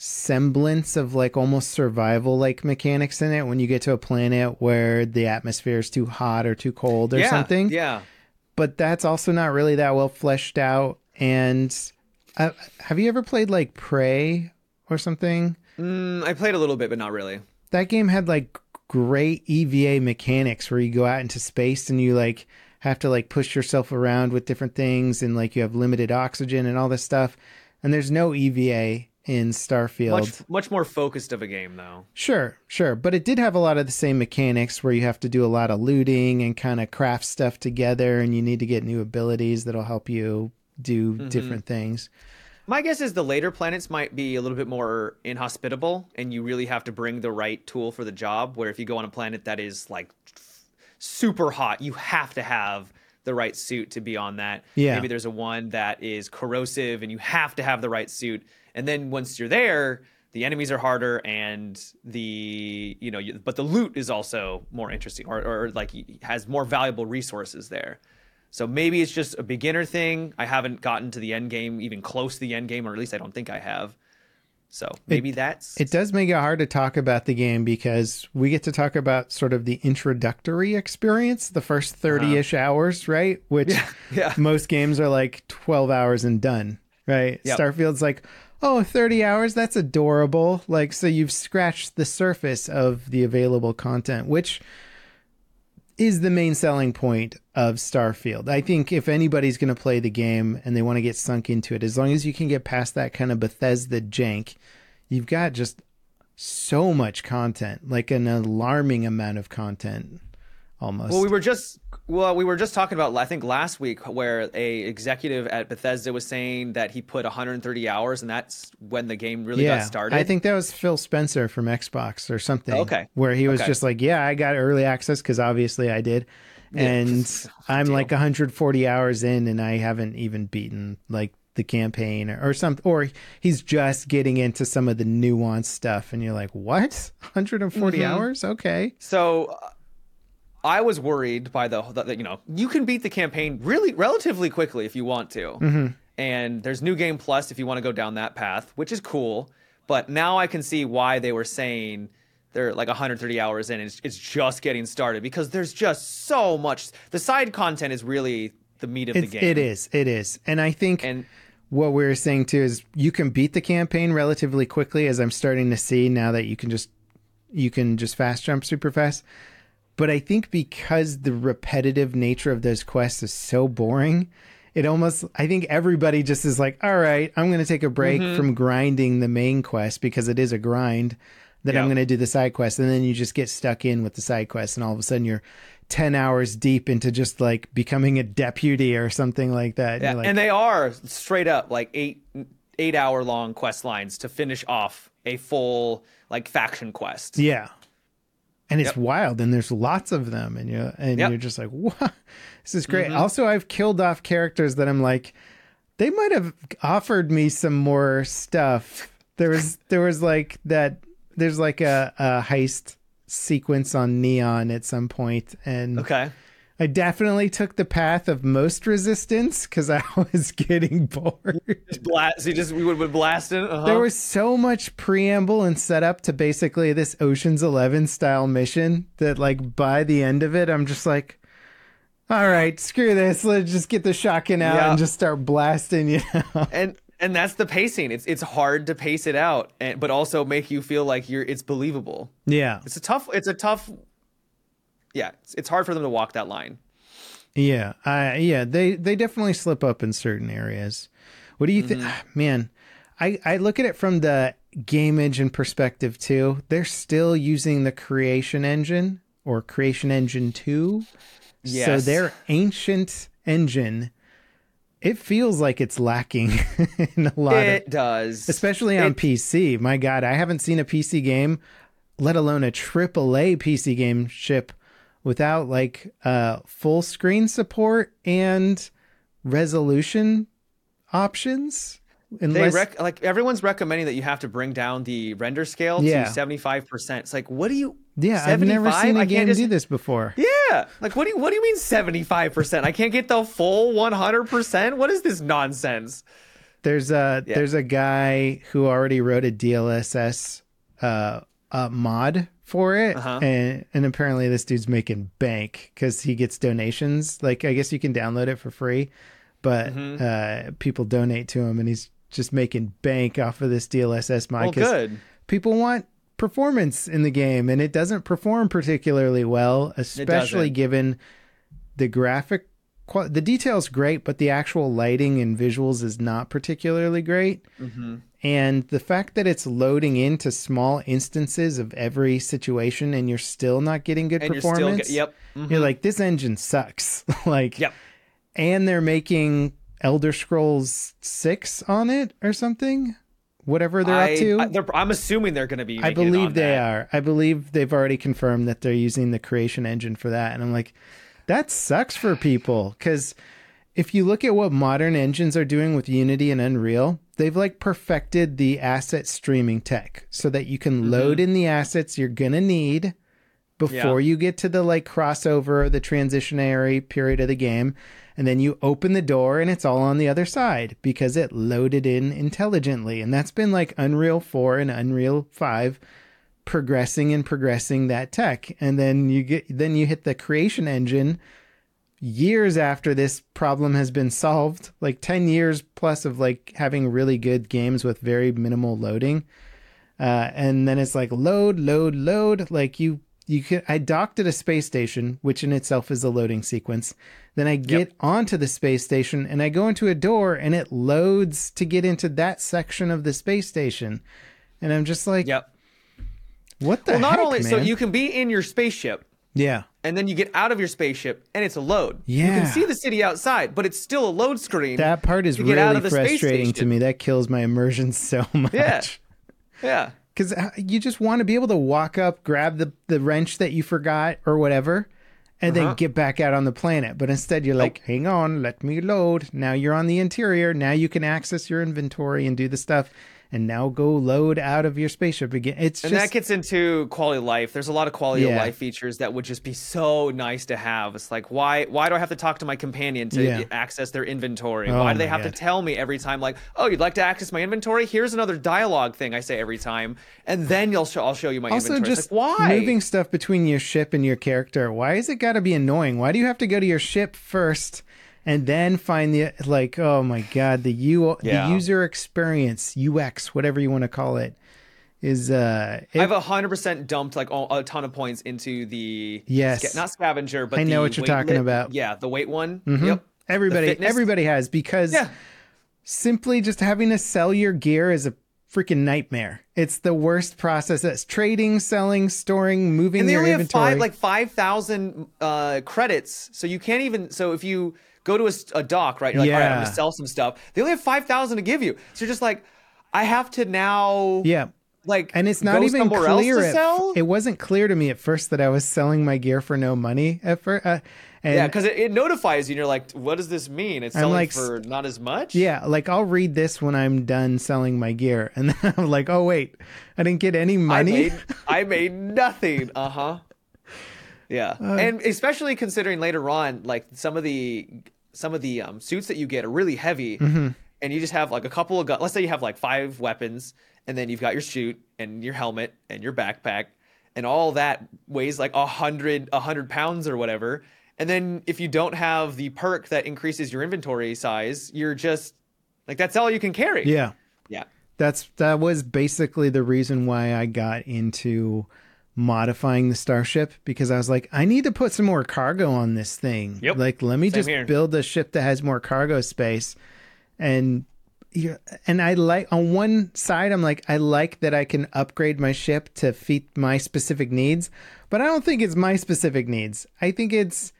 semblance of like almost survival like mechanics in it when you get to a planet where the atmosphere is too hot or too cold or yeah, something. Yeah. But that's also not really that well fleshed out. And uh, have you ever played like Prey or something? Mm, I played a little bit, but not really. That game had like great EVA mechanics where you go out into space and you like have to like push yourself around with different things and like you have limited oxygen and all this stuff. And there's no EVA in Starfield. Much, much more focused of a game, though. Sure, sure. But it did have a lot of the same mechanics where you have to do a lot of looting and kind of craft stuff together, and you need to get new abilities that'll help you do mm-hmm. different things. My guess is the later planets might be a little bit more inhospitable, and you really have to bring the right tool for the job. Where if you go on a planet that is like super hot, you have to have the right suit to be on that. Yeah. Maybe there's a one that is corrosive, and you have to have the right suit. And then once you're there, the enemies are harder, and the you know, but the loot is also more interesting, or, or like has more valuable resources there. So maybe it's just a beginner thing. I haven't gotten to the end game, even close to the end game, or at least I don't think I have. So maybe that's It does make it hard to talk about the game because we get to talk about sort of the introductory experience, the first 30 ish hours, right? Which Uh-huh. yeah. most games are like 12 hours and done, right? Yep. Starfield's like, oh, 30 hours, that's adorable. Like, so you've scratched the surface of the available content, which is the main selling point of Starfield. I think if anybody's going to play the game and they want to get sunk into it, as long as you can get past that kind of Bethesda jank, you've got just so much content, like an alarming amount of content almost. Well, we were just well, we were just talking about I think last week where a executive at Bethesda was saying that he put 130 hours, and that's when the game really got started. I think that was Phil Spencer from Xbox or something. Okay. Where he was Okay. just like, yeah, I got early access because obviously I did. And I'm deal. like 140 hours in and I haven't even beaten like the campaign or, or something. Or he's just getting into some of the nuanced stuff. And you're like, what? 140 Mm-hmm. hours? Okay. So I was worried by the that you know you can beat the campaign really relatively quickly if you want to, Mm-hmm. and there's new game plus if you want to go down that path, which is cool. But now I can see why they were saying they're like 130 hours in. And it's, it's just getting started because there's just so much. The side content is really the meat of It's, the game. it is. It is. And I think and what we are saying too is you can beat the campaign relatively quickly as I'm starting to see now that you can just you can just fast jump super fast. But I think because the repetitive nature of those quests is so boring, it almost I think everybody just is like, all right, I'm going to take a break Mm-hmm. from grinding the main quest because it is a grind. That I'm going to do the side quest, and then you just get stuck in with the side quest, and all of a sudden you're ten hours deep into just like becoming a deputy or something like that. Yeah, you're like, and they are straight up like eight eight hour long quest lines to finish off a full like faction quest. Yeah. And it's Yep. wild and there's lots of them and you're and Yep. you're just like, what? This is great. Mm-hmm. Also, I've killed off characters that I'm like, they might have offered me some more stuff. There was there was like that there's like a, a heist sequence on Neon at some point and Okay. I definitely took the path of most resistance because I was getting bored. Just blast. You just we would, would blast it. Uh-huh. There was so much preamble and setup to basically this Ocean's Eleven style mission that, like, by the end of it, I'm just like, all right, screw this. Let's just get the shotgun out Yeah. and just start blasting, you know? and and that's the pacing. It's it's hard to pace it out, and, but also make you feel like you're. It's believable. yeah. It's a tough. It's a tough. Yeah, it's, it's hard for them to walk that line. Yeah. I yeah, they, they definitely slip up in certain areas. What do you think? Mm-hmm. Man, I, I look at it from the game engine perspective too. They're still using the creation engine or creation engine 2. So their ancient engine, it feels like it's lacking in a lot of, It does, especially on It- PC. My God, I haven't seen a PC game, let alone a AAA PC game ship without like uh, full screen support and resolution options. They rec- like everyone's recommending that you have to bring down the render scale Yeah. to seventy five percent. It's like, what do you? yeah, I've never seen a game just- do this before. Yeah, like what do you what do you mean seventy five percent? I can't get the full one hundred percent. What is this nonsense? There's a Yeah. there's a guy who already wrote a DLSS uh, uh mod for it, Uh-huh. and and apparently this dude's making bank because he gets donations. Like I guess you can download it for free, but Mm-hmm. uh, people donate to him, and he's just making bank off of this DLSS mod. Well, good. People want performance in the game, and it doesn't perform particularly well, especially given the graphic. qual- The detail's great, but the actual lighting and visuals is not particularly great. Mm-hmm. And the fact that it's loading into small instances of every situation, and you're still not getting good And you're performance. get, yep. mhm. You're like, this engine sucks. like, Yep. and they're making Elder Scrolls Six on it or something. Whatever they're I, up to. I, they're, I'm assuming they're going to be. I believe they that. are. I believe they've already confirmed that they're using the creation engine for that. And I'm like, that sucks for people because if you look at what modern engines are doing with Unity and Unreal, they've like perfected the asset streaming tech so that you can Mm-hmm. load in the assets you're going to need before you get to the like crossover, the transitionary period of the game. And then you open the door and it's all on the other side because it loaded in intelligently. And that's been like Unreal 4 and Unreal 5 progressing and progressing that tech. And then you get then you hit the creation engine years after this problem has been solved, like 10 years plus of like having really good games with very minimal loading. Uh, and then it's like load, load, load. Like you, you could, I docked at a space station, which in itself is a loading sequence. Then I get yep. onto the space station and I go into a door and it loads to get into that section of the space station. And I'm just like, yep. What the Well, not heck, only, man? so you can be in your spaceship. Yeah and then you get out of your spaceship and it's a load. Yeah. You can see the city outside, but it's still a load screen. That part is really frustrating to me. That kills my immersion so much. Yeah. Yeah. Because uh, you just want to be able to walk up, grab the, the wrench that you forgot or whatever, and uh-huh. then get back out on the planet. But instead, you're like, hang on, let me load. Now you're on the interior. Now you can access your inventory and do the stuff and now go load out of your spaceship again. It's and just, that gets into quality of life. There's a lot of quality yeah. of life features that would just be so nice to have. It's like why why do I have to talk to my companion to yeah. access their inventory? Oh why do they have God. to tell me every time like, oh, you'd like to access my inventory? Here's another dialogue thing I say every time, and then you'll show, I'll show you my also, inventory. just like, why moving stuff between your ship and your character? Why is it got to be annoying? Why do you have to go to your ship first? And then find the like oh my god the u yeah. the user experience ux whatever you want to call it is uh it, i've 100% dumped like a ton of points into the yes not scavenger but i know what you're talking lit, about yeah the weight one mm-hmm. yep everybody everybody has because yeah. simply just having to sell your gear is a freaking nightmare. It's the worst process. That's trading, selling, storing, moving. And they only inventory. have five, like five thousand uh, credits, so you can't even. So if you go to a, a dock, right? You're like, yeah. all right, I'm gonna sell some stuff. They only have five thousand to give you, so you're just like, I have to now. Yeah. Like, and it's not even clear. At, it wasn't clear to me at first that I was selling my gear for no money at first. Uh, and yeah, because it, it, notifies you, and you're like, "What does this mean? It's selling like, for not as much." Yeah, like I'll read this when I'm done selling my gear, and then I'm like, "Oh wait, I didn't get any money. I made, I made nothing." Uh huh. Yeah, uh, and especially considering later on, like some of the some of the um, suits that you get are really heavy, mm-hmm. and you just have like a couple of guns. Let's say you have like five weapons, and then you've got your suit and your helmet and your backpack, and all that weighs like a hundred a hundred pounds or whatever. And then if you don't have the perk that increases your inventory size, you're just like that's all you can carry. Yeah, yeah. That's that was basically the reason why I got into modifying the starship because I was like, I need to put some more cargo on this thing. Yep. Like, let me Same just here. build a ship that has more cargo space. And and I like on one side, I'm like, I like that I can upgrade my ship to fit my specific needs, but I don't think it's my specific needs. I think it's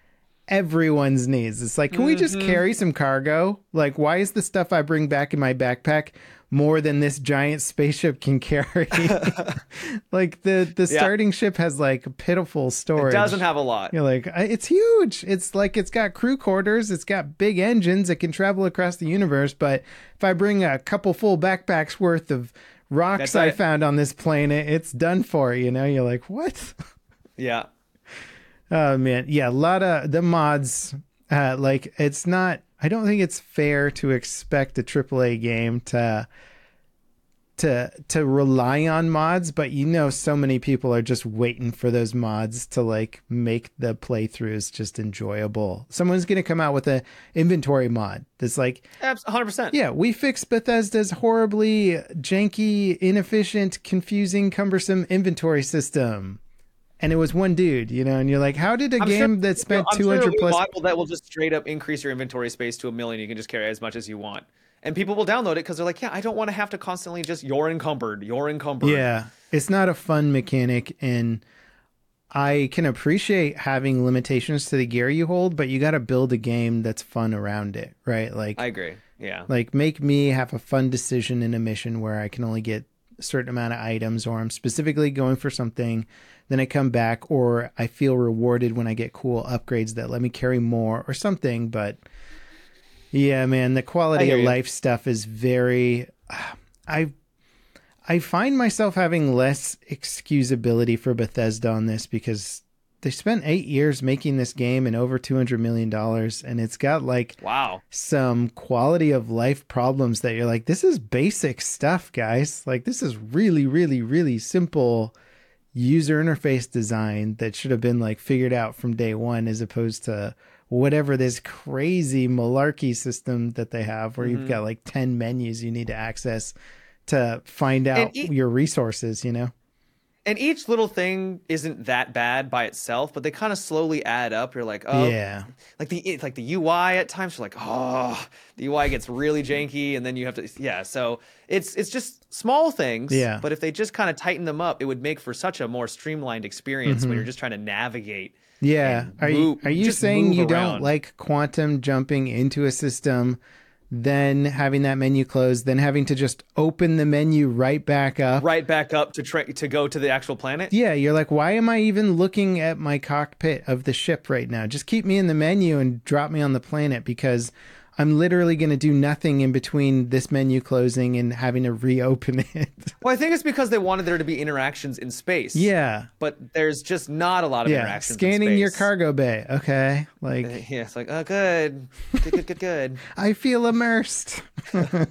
everyone's needs. It's like, can mm-hmm. we just mm-hmm. carry some cargo? Like, why is the stuff I bring back in my backpack more than this giant spaceship can carry. like the the starting yeah. ship has like pitiful storage. It doesn't have a lot. You're like it's huge. It's like it's got crew quarters. It's got big engines. It can travel across the universe. But if I bring a couple full backpacks worth of rocks That's I it. found on this planet, it's done for. You know, you're like what? Yeah. Oh man, yeah. A lot of the mods. Uh, like it's not I don't think it's fair to expect a AAA game to to to rely on mods, but you know so many people are just waiting for those mods to like make the playthroughs just enjoyable. Someone's going to come out with a inventory mod that's like 100%. Yeah, we fixed Bethesda's horribly janky, inefficient, confusing, cumbersome inventory system and it was one dude, you know, and you're like, how did a I'm game sure, that spent you know, 200 sure plus model that will just straight up increase your inventory space to a million, you can just carry as much as you want. And people will download it because they're like, yeah, I don't want to have to constantly just you're encumbered, you're encumbered. Yeah, it's not a fun mechanic, and I can appreciate having limitations to the gear you hold, but you got to build a game that's fun around it, right? Like, I agree. Yeah. Like, make me have a fun decision in a mission where I can only get a certain amount of items, or I'm specifically going for something then I come back, or I feel rewarded when I get cool upgrades that let me carry more or something. But yeah, man, the quality of life stuff is very. I I find myself having less excusability for Bethesda on this because they spent eight years making this game and over two hundred million dollars, and it's got like Wow. some quality of life problems that you're like, this is basic stuff, guys. Like this is really, really, really simple user interface design that should have been like figured out from day one, as opposed to whatever this crazy malarkey system that they have where you've mm-hmm. got like 10 menus you need to access to find out e- your resources, you know? And each little thing isn't that bad by itself, but they kind of slowly add up. You're like, oh, Yeah. like the like the UI at times. You're like, oh, the UI gets really janky, and then you have to, yeah. So it's it's just small things. Yeah. But if they just kind of tighten them up, it would make for such a more streamlined experience Mm-hmm. when you're just trying to navigate. Yeah. Are you are you saying you around. don't like quantum jumping into a system, then having that menu closed, then having to just open the menu right back up? Right back up to tra- to go to the actual planet. Yeah, you're like, why am I even looking at my cockpit of the ship right now? Just keep me in the menu and drop me on the planet because I'm literally going to do nothing in between this menu closing and having to reopen it. Well, I think it's because they wanted there to be interactions in space. yeah. But there's just not a lot of Yeah. interactions. in space. Scanning your cargo bay. Okay. Like, uh, Yeah, it's like, oh, good, good, good, good, good. I feel immersed. but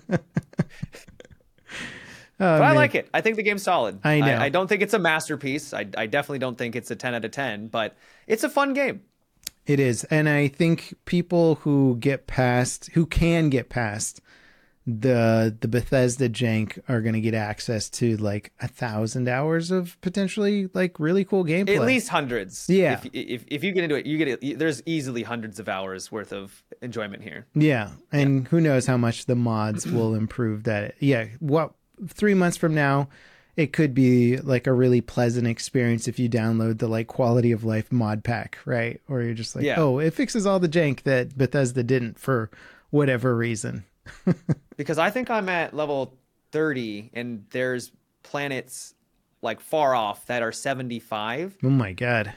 I oh, like it. I think the game's solid. I know. I, I don't think it's a masterpiece. I, I definitely don't think it's a 10 out of 10, but it's a fun game. It is. And I think people who get past, who can get past the the Bethesda jank are going to get access to like a thousand hours of potentially like really cool gameplay. At least hundreds. Yeah. If, if, if you get into it, you get it. There's easily hundreds of hours worth of enjoyment here. Yeah, and who knows how much the mods will improve that. Yeah, what three months from now, it could be like a really pleasant experience if you download the like quality of life mod pack, right? Or you're just like, Yeah. oh, it fixes all the jank that Bethesda didn't for whatever reason. Because I think I'm at level 30 and there's planets like far off that are 75. Oh my god.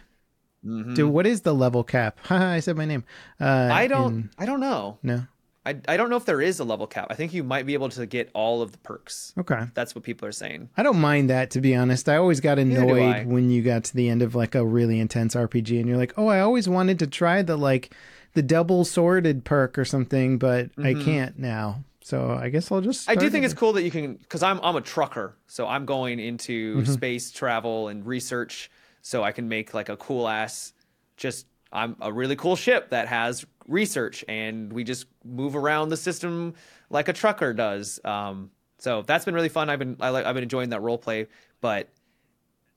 Dude, what is the level cap? Haha, I said my name. Uh, I don't in- I don't know. no. I, I don't know if there is a level cap. I think you might be able to get all of the perks. Okay. That's what people are saying. I don't mind that to be honest. I always got annoyed when you got to the end of like a really intense RPG and you're like, "Oh, I always wanted to try the like the double sworded perk or something, but I can't now." So, I guess I'll just Mm-hmm. I do think it's cool that you can because I'm I'm a trucker, so I'm going into Mm-hmm. space travel and research, so I can make like a cool ass, just I'm a really cool ship that has research, and we just move around the system like a trucker does. Um, so that's been really fun. I've been I like I've been enjoying that role play, but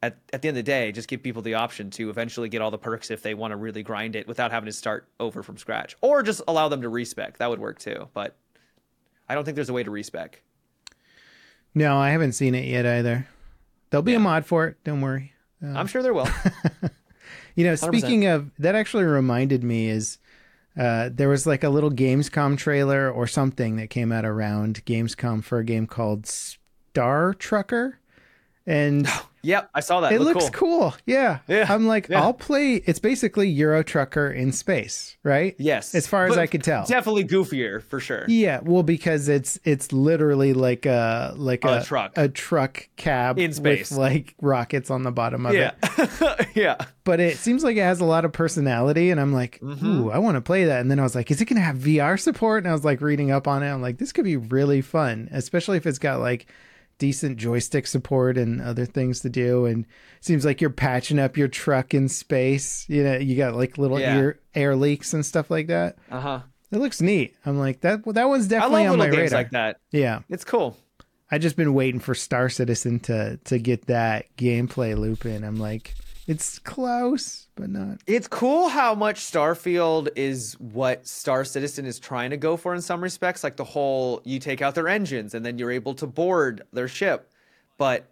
at, at the end of the day, just give people the option to eventually get all the perks if they want to really grind it without having to start over from scratch, or just allow them to respec. That would work too, but I don't think there's a way to respec. No, I haven't seen it yet either. There'll be a mod for it, don't worry. I'm sure there will. You know, speaking of that, actually reminded me is uh, there was like a little Gamescom trailer or something that came out around Gamescom for a game called Star Trucker, and yep, I saw that. it Looked looks cool. Yeah, Yeah, I'm like, yeah. I'll play. It's basically Euro Trucker in space, right? Yes, as far as I could tell. definitely goofier for sure. Yeah, well, because it's it's literally like a like A a, truck. a truck cab In space. with like rockets on the bottom of Yeah, it. yeah. but it seems like it has a lot of personality and i'm like Mm-hmm. ooh i want to play that and then i was like is it going to have vr support and i was like reading up on it i'm like this could be really fun especially if it's got like decent joystick support and other things to do and it seems like you're patching up your truck in space you know you got like little Yeah. air, air leaks and stuff like that Uh huh. it looks neat i'm like that that one's definitely on little my games radar like that. yeah It's cool. i just been waiting for star citizen to to get that gameplay loop in i'm like it's close but not It's cool how much Starfield is what Star Citizen is trying to go for in some respects. Like the whole you take out their engines and then you're able to board their ship. But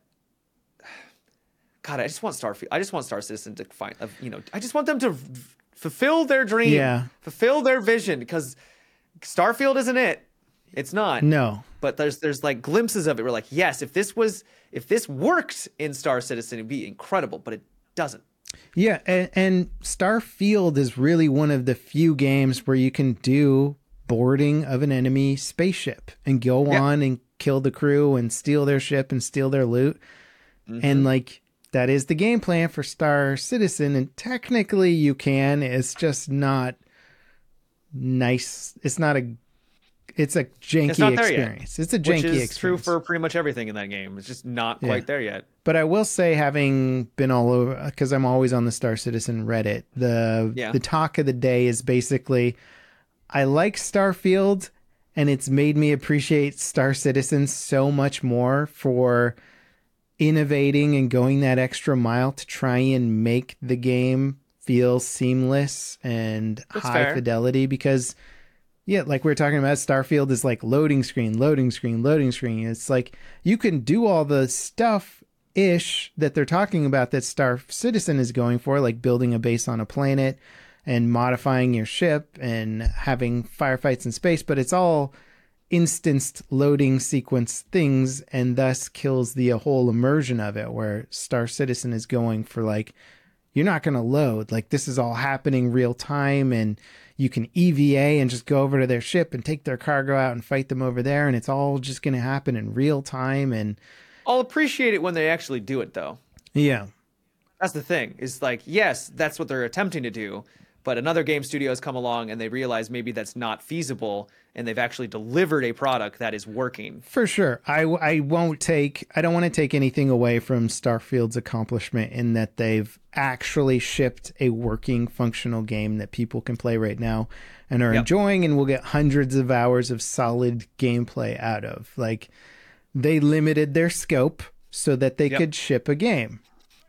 God, I just want Starfield. I just want Star Citizen to find, uh, you know, I just want them to f- fulfill their dream, Yeah. fulfill their vision. Because Starfield isn't it. It's not. no but there's there's like glimpses of it. We're like, yes, if this was if this worked in Star Citizen, it'd be incredible, but it doesn't. Yeah, and, and Starfield is really one of the few games where you can do boarding of an enemy spaceship and go Yeah. on and kill the crew and steal their ship and steal their loot. Mm-hmm. And like that is the game plan for Star Citizen, and technically you can. It's just not nice. It's not a. It's a janky It's there yet. experience. It's a janky experience. Which is experience. true for pretty much everything in that game. It's just not Yeah. quite there yet. But I will say, having been all over, because I'm always on the Star Citizen Reddit, the Yeah. the talk of the day is basically, I like Starfield, and it's made me appreciate Star Citizen so much more for innovating and going that extra mile to try and make the game feel seamless and That's high fair. fidelity. Because yeah, like we are talking about, Starfield is like loading screen, loading screen, loading screen. It's like you can do all the stuff ish that they're talking about that Star Citizen is going for, like building a base on a planet and modifying your ship and having firefights in space, but it's all instanced loading sequence things and thus kills the whole immersion of it where Star Citizen is going for like you're not going to load like this is all happening real time and you can EVA and just go over to their ship and take their cargo out and fight them over there and it's all just going to happen in real time and I'll appreciate it when they actually do it, though. yeah That's the thing. Is like, yes, that's what they're attempting to do, but another game studio has come along and they realize maybe that's not feasible, and they've actually delivered a product that is working. For sure. I, I won't take, I don't want to take anything away from Starfield's accomplishment in that they've actually shipped a working, functional game that people can play right now and are Yep. enjoying and will get hundreds of hours of solid gameplay out of. Like, they limited their scope so that they Yep. could ship a game.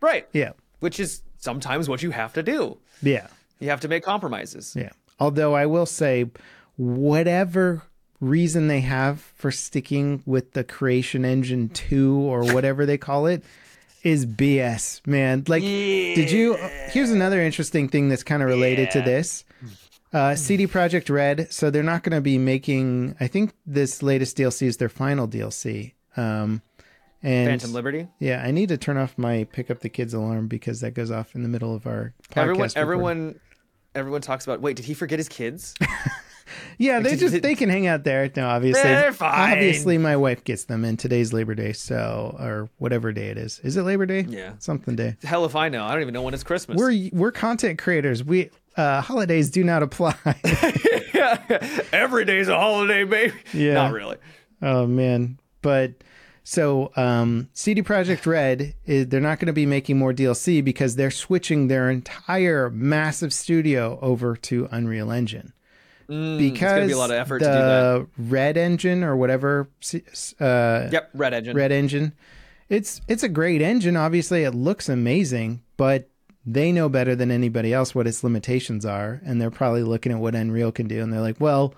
Right. Yeah. Which is sometimes what you have to do. Yeah. You have to make compromises. Yeah. Although I will say, whatever reason they have for sticking with the Creation Engine 2 or whatever they call it is BS, man. Like, did you? Here's another interesting thing that's kind of related to this. Uh, CD Projekt Red, so they're not going to be making. I think this latest DLC is their final DLC. Um, and Phantom Liberty. yeah, I need to turn off my pick up the kids alarm because that goes off in the middle of our podcast. Everyone, recording. everyone, everyone talks about. Wait, did he forget his kids? Yeah, they did- just they can hang out there. No, obviously, They're fine. obviously, my wife gets them, and today's Labor Day, so or whatever day it is. Is it Labor Day? Yeah. something day. Hell if I know. I don't even know when it's Christmas. We're we're content creators. We uh, holidays do not apply. yeah, every day's a holiday, baby. Yeah. Not really. oh man, but so um, CD Projekt Red is they're not going to be making more DLC because they're switching their entire massive studio over to Unreal Engine. Mm, Because be a lot of effort the to do that. Red Engine or whatever uh, Yep, Red Engine. Red Engine. It's it's a great engine. Obviously, it looks amazing, but they know better than anybody else what its limitations are, and they're probably looking at what Unreal can do, and they're like, well,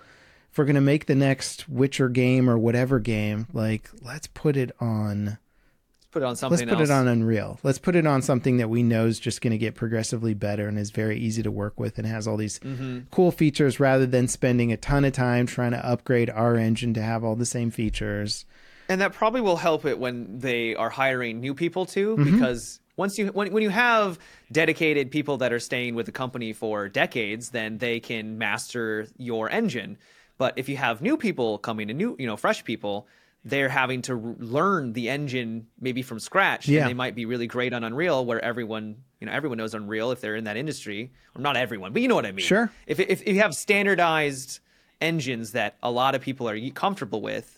if we're gonna make the next Witcher game or whatever game, like let's put it on. Let's put it on something Let's put else. it on Unreal. Let's put it on something that we know is just going to get progressively better and is very easy to work with and has all these Mm-hmm. cool features rather than spending a ton of time trying to upgrade our engine to have all the same features. and that probably will help it when they are hiring new people too Mm-hmm. because once you when, when you have dedicated people that are staying with the company for decades then they can master your engine but if you have new people coming in new you know fresh people they're having to r- learn the engine maybe from scratch Yeah. and they might be really great on unreal where everyone you know everyone knows unreal if they're in that industry or not everyone but you know what i mean Sure. if, if, if you have standardized engines that a lot of people are comfortable with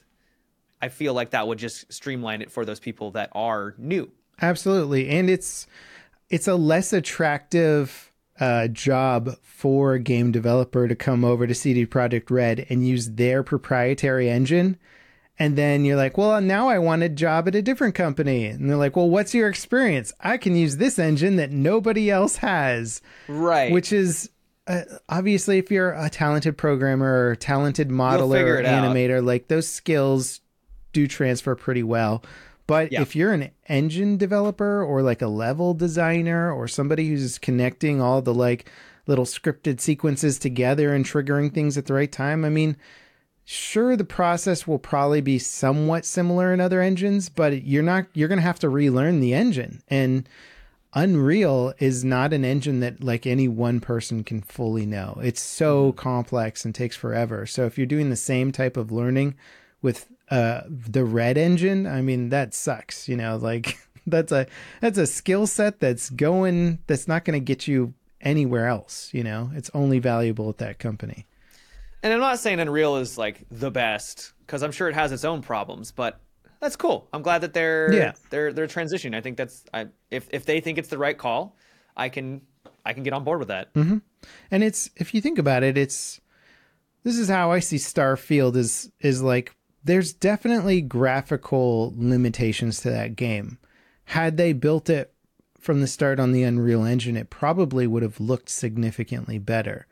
I feel like that would just streamline it for those people that are new. Absolutely, and it's it's a less attractive uh, job for a game developer to come over to CD Projekt Red and use their proprietary engine. And then you're like, well, now I want a job at a different company. And they're like, well, what's your experience? I can use this engine that nobody else has. Right. Which is uh, obviously, if you're a talented programmer or talented modeler or it out. animator, like those skills do transfer pretty well. But Yeah. if you're an engine developer or like a level designer or somebody who's connecting all the like little scripted sequences together and triggering things at the right time, I mean, sure the process will probably be somewhat similar in other engines, but you're not you're going to have to relearn the engine. And Unreal is not an engine that like any one person can fully know. It's so mm. complex and takes forever. So if you're doing the same type of learning with uh the red engine i mean that sucks you know like that's a that's a skill set that's going that's not going to get you anywhere else you know it's only valuable at that company And I'm not saying Unreal is like the best because I'm sure it has its own problems, but that's cool. I'm glad that they're Yeah. they're they're transitioning. I think that's I, if if they think it's the right call, I can I can get on board with that. Mm-hmm. and it's if you think about it it's this is how i see starfield is is like there's definitely graphical limitations to that game had they built it from the start on the unreal engine it probably would have looked significantly better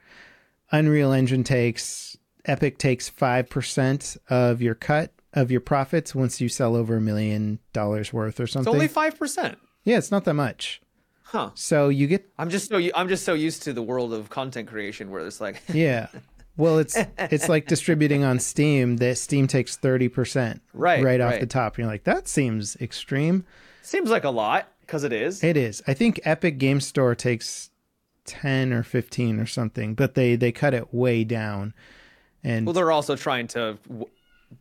unreal engine takes epic takes 5% of your cut of your profits once you sell over a million dollars worth or something. It's only five percent, yeah it's not that much huh? so you get I'm just so I'm just so used to the world of content creation where it's like Yeah. Well, it's it's like distributing on Steam. That Steam takes thirty percent Right, right off right. the top. And you're like, that seems extreme. seems like a lot because it is. It is. I think Epic Game Store takes ten or fifteen or something, but they they cut it way down. And Well, they're also trying to w-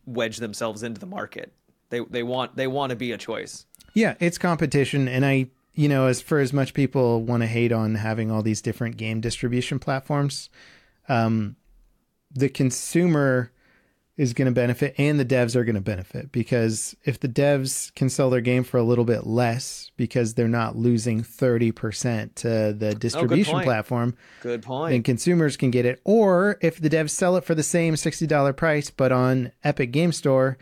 wedge themselves into the market. They they want they want to be a choice. yeah, it's competition. And I, you know, as for as much people want to hate on having all these different game distribution platforms, um, the consumer is going to benefit and the devs are going to benefit because if the devs can sell their game for a little bit less because they're not losing 30% to the oh, distribution point. platform, Good point then consumers can get it. Or if the devs sell it for the same $60 price, but on Epic Game Store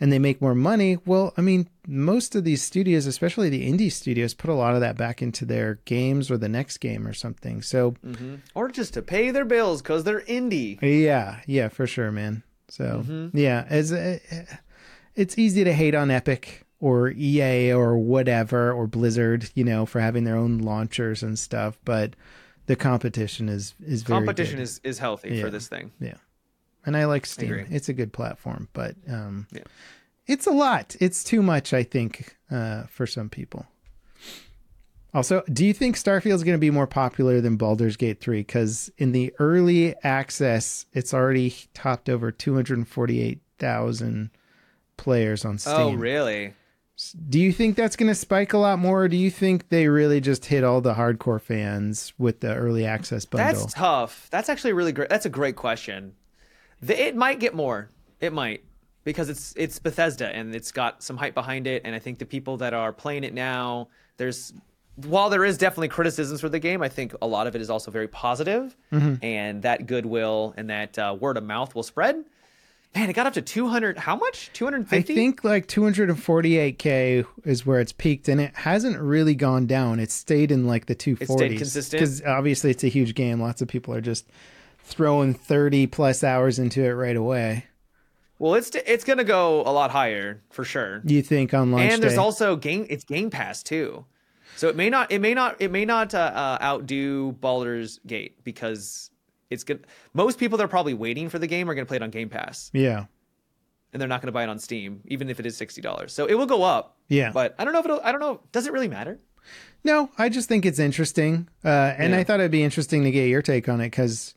and they make more money, well, I mean, most of these studios, especially the indie studios, put a lot of that back into their games or the next game or something. So, hmm Or just to pay their bills because they're indie. yeah, yeah, for sure, man. So, Mm-hmm. yeah, as uh, it's easy to hate on Epic or EA or whatever or Blizzard, you know, for having their own launchers and stuff, but the competition is is very Competition good. is is healthy Yeah. for this thing. Yeah. And I like Steam. agree. it's a good platform, but um Yeah. it's a lot. It's too much, I think, uh, for some people. Also, do you think Starfield is going to be more popular than Baldur's Gate 3 cuz in the early access it's already topped over 248,000 players on Steam. Oh, really? Do you think that's going to spike a lot more or do you think they really just hit all the hardcore fans with the early access bundle? That's tough. That's actually really great. That's a great question. It might get more. It might because it's it's Bethesda and it's got some hype behind it. And I think the people that are playing it now, there's while there is definitely criticisms for the game, I think a lot of it is also very positive. positive, and that goodwill and that uh, word of mouth will spread. Man, it got up to 200. How much? 250. I think like 248k is where it's peaked, and it hasn't really gone down. It's stayed in like the 240s. consistent? because obviously it's a huge game. Lots of people are just throwing 30 plus hours into it right away. Well, it's it's gonna go a lot higher for sure. You think on launch and there's day? also game it's game pass too so it may not it may not it may not uh, uh, outdo Baldur's Gate because it's good most people that are probably waiting for the game are going to play it on game pass yeah, and they're not going to buy it on steam even if it is $60 so it will go up yeah. but i don't know if it'll i don't know does it really matter No, I just think it's interesting, uh, and Yeah. I thought it'd be interesting to get your take on it because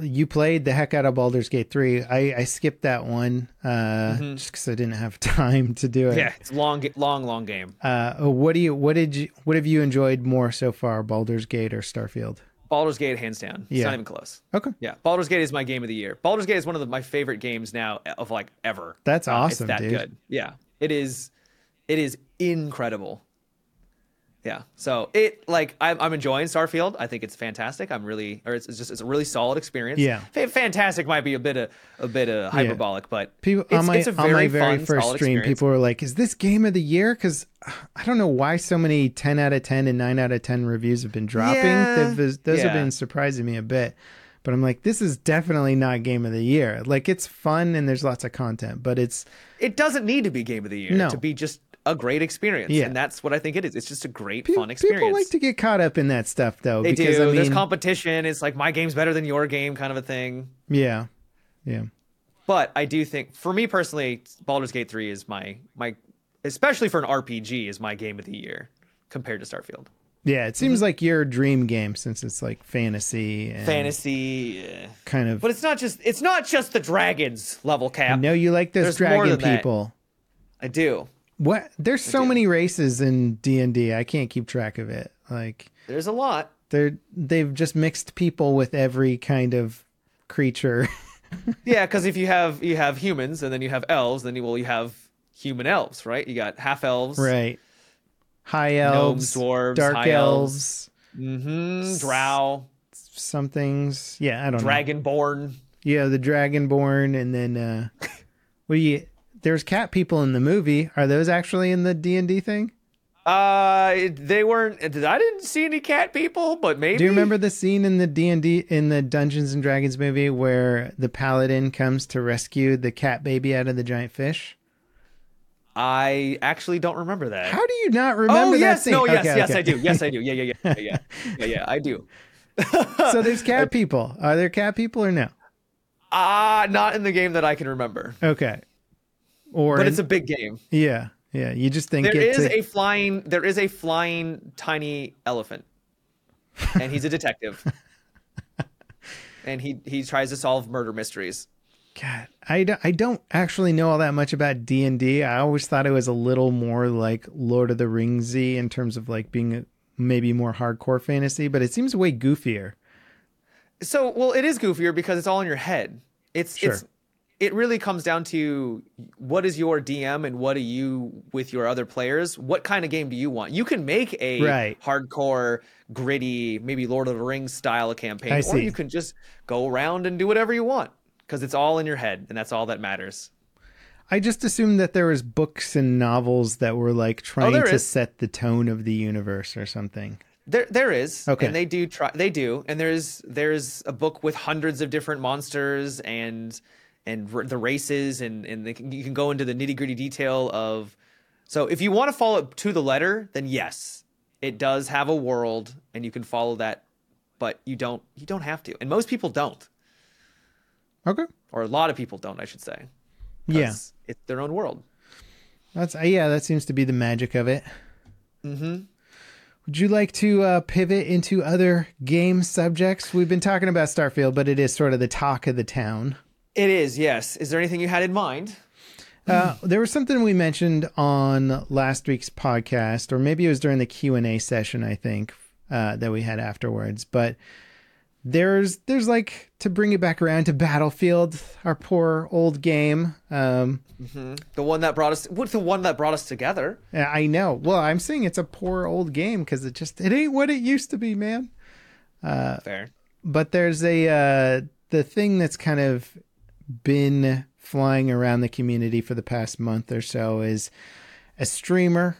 you played the heck out of Baldur's Gate 3. I, I skipped that one uh, just because I didn't have time to do it. Mm-hmm. yeah it's long long long game Uh, what do you? What did you? What have you enjoyed more so far, Baldur's Gate or Starfield? Baldur's Gate hands down it's Yeah. not even close Okay, yeah Baldur's Gate is my game of the year Baldur's Gate is one of the, my favorite games now of like ever That's Uh, awesome, it's that dude. good yeah it is it is incredible yeah so it like I'm, I'm enjoying starfield i think it's fantastic i'm really or it's, it's just it's a really solid experience Yeah. Fa- fantastic might be a bit of a bit of hyperbolic but people it's, on my it's a on very my very fun, first stream, experience. people were like, "Is this game of the year?" Because I don't know why so many ten out of ten and nine out of ten reviews have been dropping. Yeah. They've- those have been surprising me a bit. But I'm like, this is definitely not game of the year. Like it's fun and there's lots of content, but it's it doesn't need to be game of the year No. to be just a great experience Yeah. and that's what i think it is it's just a great pe- fun experience people like to get caught up in that stuff though. they because do I mean, there's competition it's like my game's better than your game kind of a thing yeah, yeah. But I do think, for me personally, Baldur's Gate 3 is my my, especially for an RPG, is my game of the year compared to Starfield. Yeah, it Mm-hmm. seems like your dream game since it's like fantasy and Fantasy, kind of. but it's not just it's not just the dragons level I cap. know you like those There's dragon than that. people. I do. What? There's so many races in D and I can't keep track of it. Like There's a lot. they're they've just mixed people with every kind of creature. Yeah, because if you have you have humans and then you have elves, then you well you have human elves, right? You got half elves, right. High elves, dwarves, dark high elves, Mm-hmm. Drow, some things. Yeah, I don't know. dragonborn. Yeah, the dragonborn, and then uh, what do you? There's cat people in the movie. Are those actually in the D and D thing? Uh, they weren't. I didn't see any cat people, but maybe. Do you remember the scene in the D and D in the Dungeons and Dragons movie where the paladin comes to rescue the cat baby out of the giant fish? I actually don't remember that. How do you not remember oh that yes, scene? no, yes, Okay, yes, okay. I do. Yes, I do. Yeah, yeah, yeah, yeah, yeah, yeah, yeah. I do. so there's cat people. Are there cat people or no? Ah, not in the game that I can remember, Okay. Or but in- it's a big game. yeah, yeah. You just think There is to- a flying. There is a flying tiny elephant, and he's a detective, and he he tries to solve murder mysteries. God, I don't, I don't actually know all that much about D and I always thought it was a little more like Lord of the Ringsy in terms of like being a, maybe more hardcore fantasy, but it seems way goofier. So, well, it is goofier because it's all in your head. It's Sure. it's it really comes down to what is your DM and what are you with your other players? What kind of game do you want? You can make a Right. hardcore, gritty, maybe Lord of the Rings style campaign, or you can just go around and do whatever you want because it's all in your head and that's all that matters. I just assumed that there was books and novels that were like oh, trying there to is. set the tone of the universe or something. There, there is. Okay. And they do try. They do. And there's there's a book with hundreds of different monsters and and r- the races and and can, you can go into the nitty gritty detail of. So if you want to follow it to the letter, then yes, it does have a world and you can follow that, but you don't you don't have to. And most people don't, Okay. or a lot of people don't, I should say. Yeah. It's their own world. That's uh, yeah, that seems to be the magic of it. Mm-hmm. Would you like to uh, pivot into other game subjects? We've been talking about Starfield, but it is sort of the talk of the town. It is. Yes. Is there anything you had in mind? Uh, there was something we mentioned on last week's podcast, or maybe it was during the Q and A session. I think uh, that we had afterwards. But there's there's like to bring it back around to Battlefield, our poor old game. Um, The one that brought us. What's the one that brought us together? I know. Well, I'm saying it's a poor old game because it just it ain't what it used to be, man. Fair. but there's a uh, the thing that's kind of been flying around the community for the past month or so is a streamer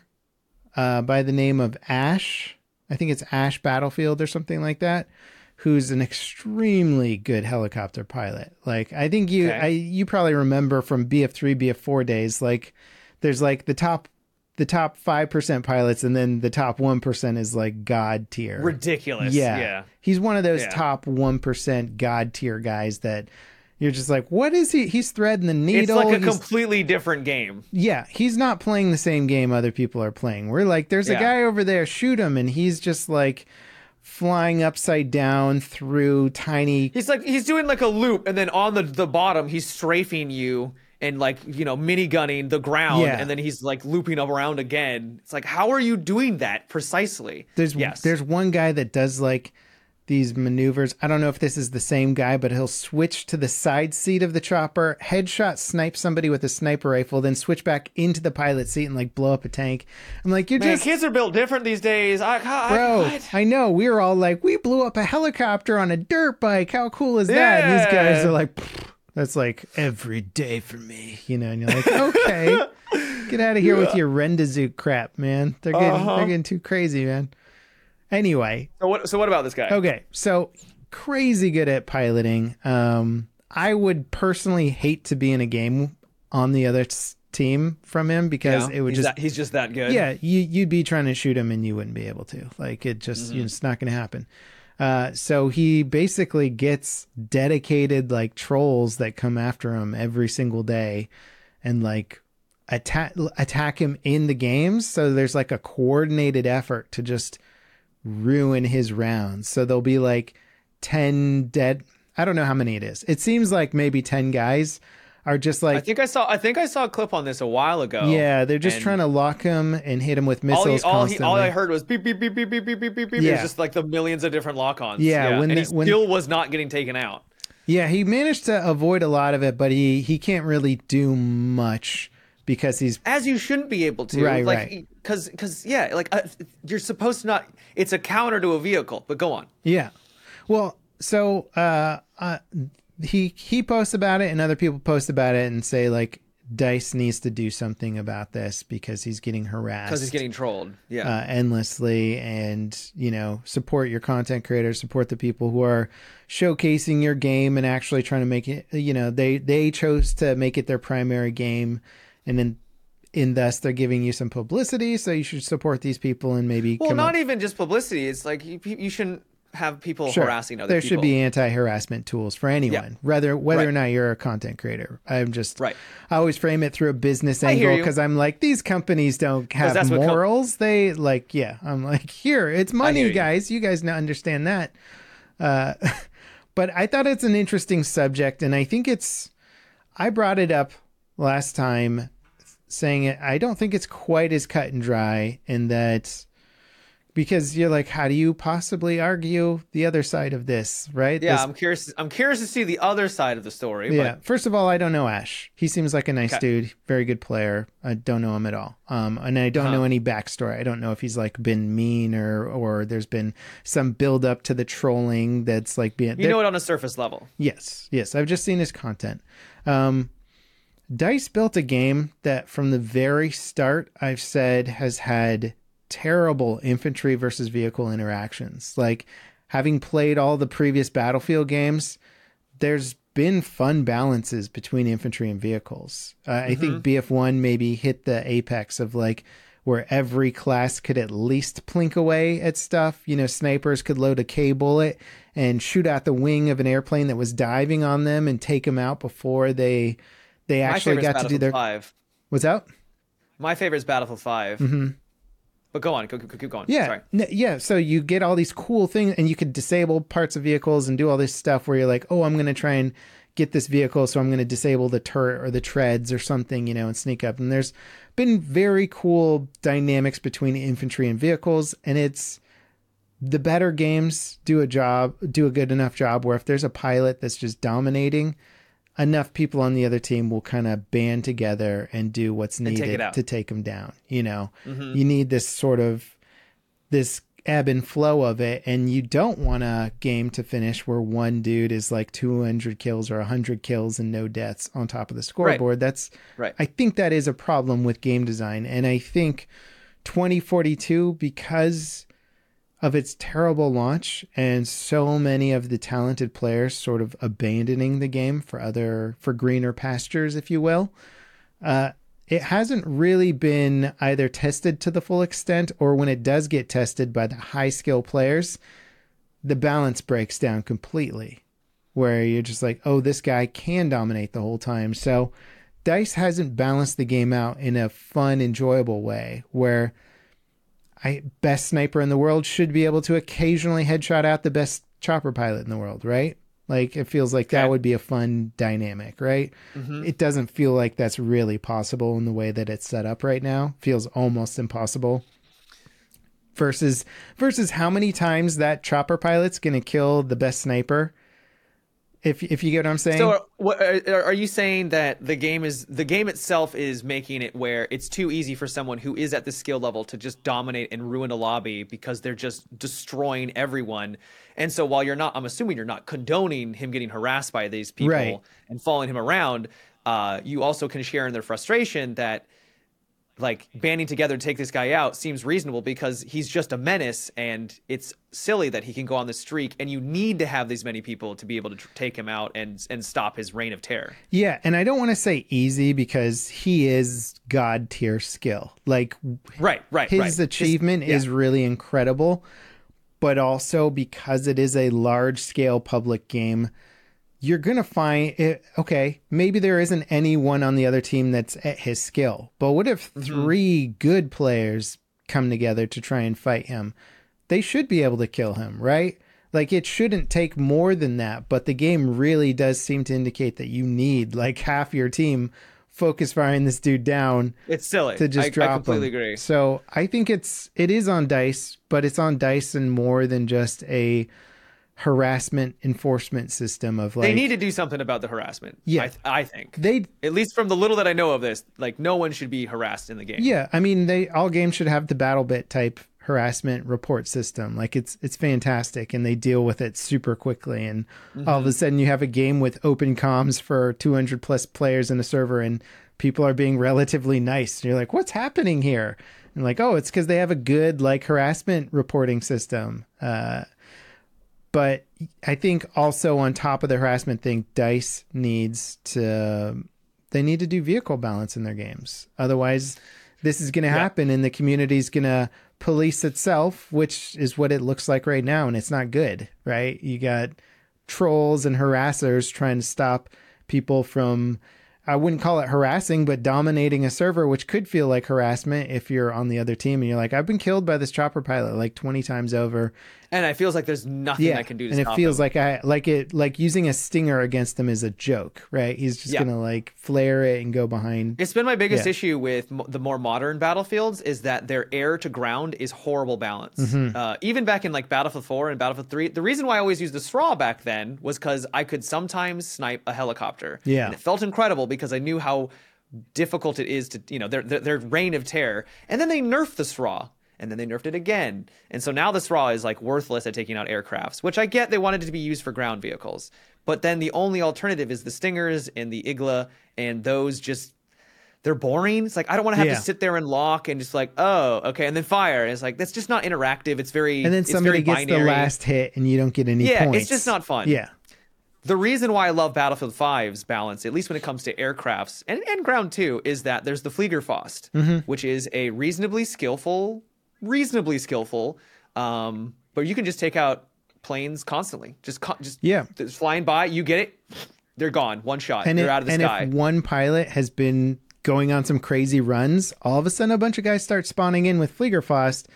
uh, by the name of Ash. I think it's Ash Battlefield or something like that. Who's an extremely good helicopter pilot? Like I think you, Okay. I you probably remember from BF3, BF4 days. Like there's like the top, the top five percent pilots, and then the top one percent is like god tier. Ridiculous. Yeah. Yeah. He's one of those Yeah. top 1% god tier guys that you're just like, what is he? He's threading the needle. It's like a He's- completely different game. yeah, he's not playing the same game other people are playing. We're like, there's a guy over there, shoot him. And he's just like flying upside down through tiny. He's like he's doing like a loop, and then on the the bottom he's strafing you and like you know mini gunning the ground, Yeah. and then he's like looping around again. It's like how are you doing that precisely? There's, yes, there's one guy that does like these maneuvers. I don't know if this is the same guy, but he'll switch to the side seat of the chopper, headshot snipe somebody with a sniper rifle, then switch back into the pilot seat and like blow up a tank. I'm like, you're Man, just kids are built different these days. I, I, Bro, what? I know. We were all like, we blew up a helicopter on a dirt bike. How cool is that? And these guys are like, that's like every day for me, you know. And you're like, okay, get out of here with your Rendezook crap, man. They're getting Uh-huh. they're getting too crazy, man. Anyway, So what? So what about this guy? okay, so crazy good at piloting. Um, I would personally hate to be in a game on the other s- team from him because Yeah, it would he's just that, he's just that good. yeah, you you'd be trying to shoot him and you wouldn't be able to. Like it just Mm-hmm. you know, it's not going to happen. Uh, so he basically gets dedicated like trolls that come after him every single day, and like attack attack him in the games. So there's like a coordinated effort to just ruin his rounds. So there'll be like 10 dead. I don't know how many it is. It seems like maybe 10 guys are just like I think I saw I think I saw a clip on this a while ago. yeah, they're just trying to lock him and hit him with All, he, missiles all, he, all I heard was beep beep beep beep beep beep beep beep beep. It Yeah. was just like the millions of different lock-ons. Yeah, when and the- he when- still was not getting taken out. Yeah, he managed to avoid a lot of it, but he he can't really do much because he's As you shouldn't be able to, Right, like, right. Because, because, yeah, like uh, you're supposed to not. It's a counter to a vehicle. But go on. yeah. Well, so uh, uh he he posts about it and other people post about it and say like Dice needs to do something about this because he's getting harassed. Because he's getting trolled. Yeah. uh, endlessly and you know support your content creators support the people who are showcasing your game and actually trying to make it you know they they chose to make it their primary game and then in thus they're giving you some publicity so you should support these people and maybe well, not up- even just publicity. It's like you, you shouldn't have people Sure. harassing other there people. should be anti-harassment tools for anyone whether whether or not you're a content creator i'm just Right. i always frame it through a business angle because i'm like these companies don't have what com- morals they like yeah i'm like here it's money you. guys you guys not understand that uh but i thought it's an interesting subject and i think it's i brought it up last time saying it i don't think it's quite as cut and dry in that because you're like how do you possibly argue the other side of this right Yeah, This- I'm curious. I'm curious to see the other side of the story. yeah first of all i don't know ash he seems like a nice Okay. dude very good player i don't know him at all um and i don't Huh. know any backstory i don't know if he's like been mean or or there's been some build up to the trolling that's like being But you know it on a surface level. Yes, yes. I've just seen his content. Um, Dice built a game that from the very start, I've said has had terrible infantry versus vehicle interactions. Like having played all the previous Battlefield games, there's been fun balances between infantry and vehicles. Uh, I think BF1 maybe hit the apex of like where every class could at least plink away at stuff. You know, snipers could load a K bullet and shoot out the wing of an airplane that was diving on them and take them out before they they actually got to do their. Five. What's that? My favorite is Battlefield 5 Mm-hmm. But go on. Go, go, keep going. Yeah, Sorry. n- yeah. So you get all these cool things, and you could disable parts of vehicles and do all this stuff where you're like, oh, I'm going to try and get this vehicle, so I'm going to disable the turret or the treads or something, you know, and sneak up. And there's been very cool dynamics between infantry and vehicles, and it's the better games do a job, do a good enough job where if there's a pilot that's just dominating. Enough people on the other team will kind of band together and do what's needed out. to take them down. You know, you need this sort of this ebb and flow of it and you don't want a game to finish where one dude is like 200 kills or 100 kills and no deaths on top of the scoreboard that's Right. i think that is a problem with game design and i think 2042 because of its terrible launch and so many of the talented players sort of abandoning the game for other for greener pastures if you will. Uh, it hasn't really been either tested to the full extent or when it does get tested by the high skill players the balance breaks down completely where you're just like oh this guy can dominate the whole time. So dice hasn't balanced the game out in a fun enjoyable way where I best sniper in the world should be able to occasionally headshot out the best chopper pilot in the world, right? Like it feels like that would be a fun dynamic, right? Mm-hmm. It doesn't feel like that's really possible in the way that it's set up right now. Feels almost impossible. Versus versus how many times that chopper pilot's going to kill the best sniper? If if you get what I'm saying. So, are, what, are, are you saying that the game is the game itself is making it where it's too easy for someone who is at the skill level to just dominate and ruin a lobby because they're just destroying everyone? And so, while you're not, I'm assuming you're not condoning him getting harassed by these people Right. and following him around. Uh, you also can share in their frustration that like banding together to take this guy out seems reasonable because he's just a menace and it's silly that he can go on the streak and you need to have these many people to be able to tr- take him out and and stop his reign of terror. Yeah, and I don't want to say easy because he is god tier skill. Like Right, right, his right. achievement yeah. is really incredible, but also because it is a large scale public game, you're gonna find it. Okay, maybe there isn't anyone on the other team that's at his skill, but what if Mm-hmm. three good players come together to try and fight him? they should be able to kill him, right? Like it shouldn't take more than that, but the game really does seem to indicate that you need like half your team focus firing this dude down It's silly. to just I, drop I completely him. agree. So I think it's it is on dice, but it's on dice and more than just a harassment enforcement system of like they need to do something about the harassment. Yeah. I, th- I think. they At least from the little that I know of this, like no one should be harassed in the game. Yeah, I mean, they all games should have the battle bit type harassment report system. Like it's it's fantastic, and they deal with it super quickly. And all of a sudden, you have a game with open comms for 200 plus players in a server, and people are being relatively nice. And you're like, what's happening here? And like, oh, it's because they have a good like harassment reporting system. Uh, but I think also on top of the harassment thing, Dice needs to they need to do vehicle balance in their games. Otherwise, this is going to happen, and the community is going to police itself, which is what it looks like right now, and it's not good, right? You got trolls and harassers trying to stop people from. I wouldn't call it harassing, but dominating a server, which could feel like harassment if you're on the other team and you're like, I've been killed by this chopper pilot like 20 times over And it feels like there's nothing yeah. I can do to and it feels him. like I like it like using a stinger against him is a joke, right? He's just Yeah. gonna like flare it and go behind. It's been my biggest Yeah. issue with mo- the more modern battlefields is that their air to ground is horrible balance. Mm-hmm. Uh, even back in like Battlefield 4 and Battlefield 3, the reason why I always used the SRAW back then was because I could sometimes snipe a helicopter. Yeah. And it felt incredible because I knew how difficult it is to, you know, their, their, their reign of terror. And then they nerfed the SRAW. And then they nerfed it again. And so now the SRAW is like worthless at taking out aircrafts, which I get they wanted it to be used for ground vehicles. But then the only alternative is the Stingers and the Igla, and those just they're boring. It's like I don't want to have Yeah. to sit there and lock and just like, oh, okay, and then fire. And it's like that's just not interactive. It's very And then it's somebody very gets binary. the last hit and you don't get any points. Yeah, it's just not fun. Yeah. The reason why I love Battlefield 5's balance, at least when it comes to aircrafts and, and ground too, is that there's the Fliegerfaust, Mm-hmm. which is a reasonably skillful, reasonably skillful, um, but you can just take out planes constantly. Just just Yeah. just flying by, you get it, they're gone, one shot, And, they're it- out of the and sky. if one pilot has been going on some crazy runs, all of a sudden a bunch of guys start spawning in with Fliegerfaust,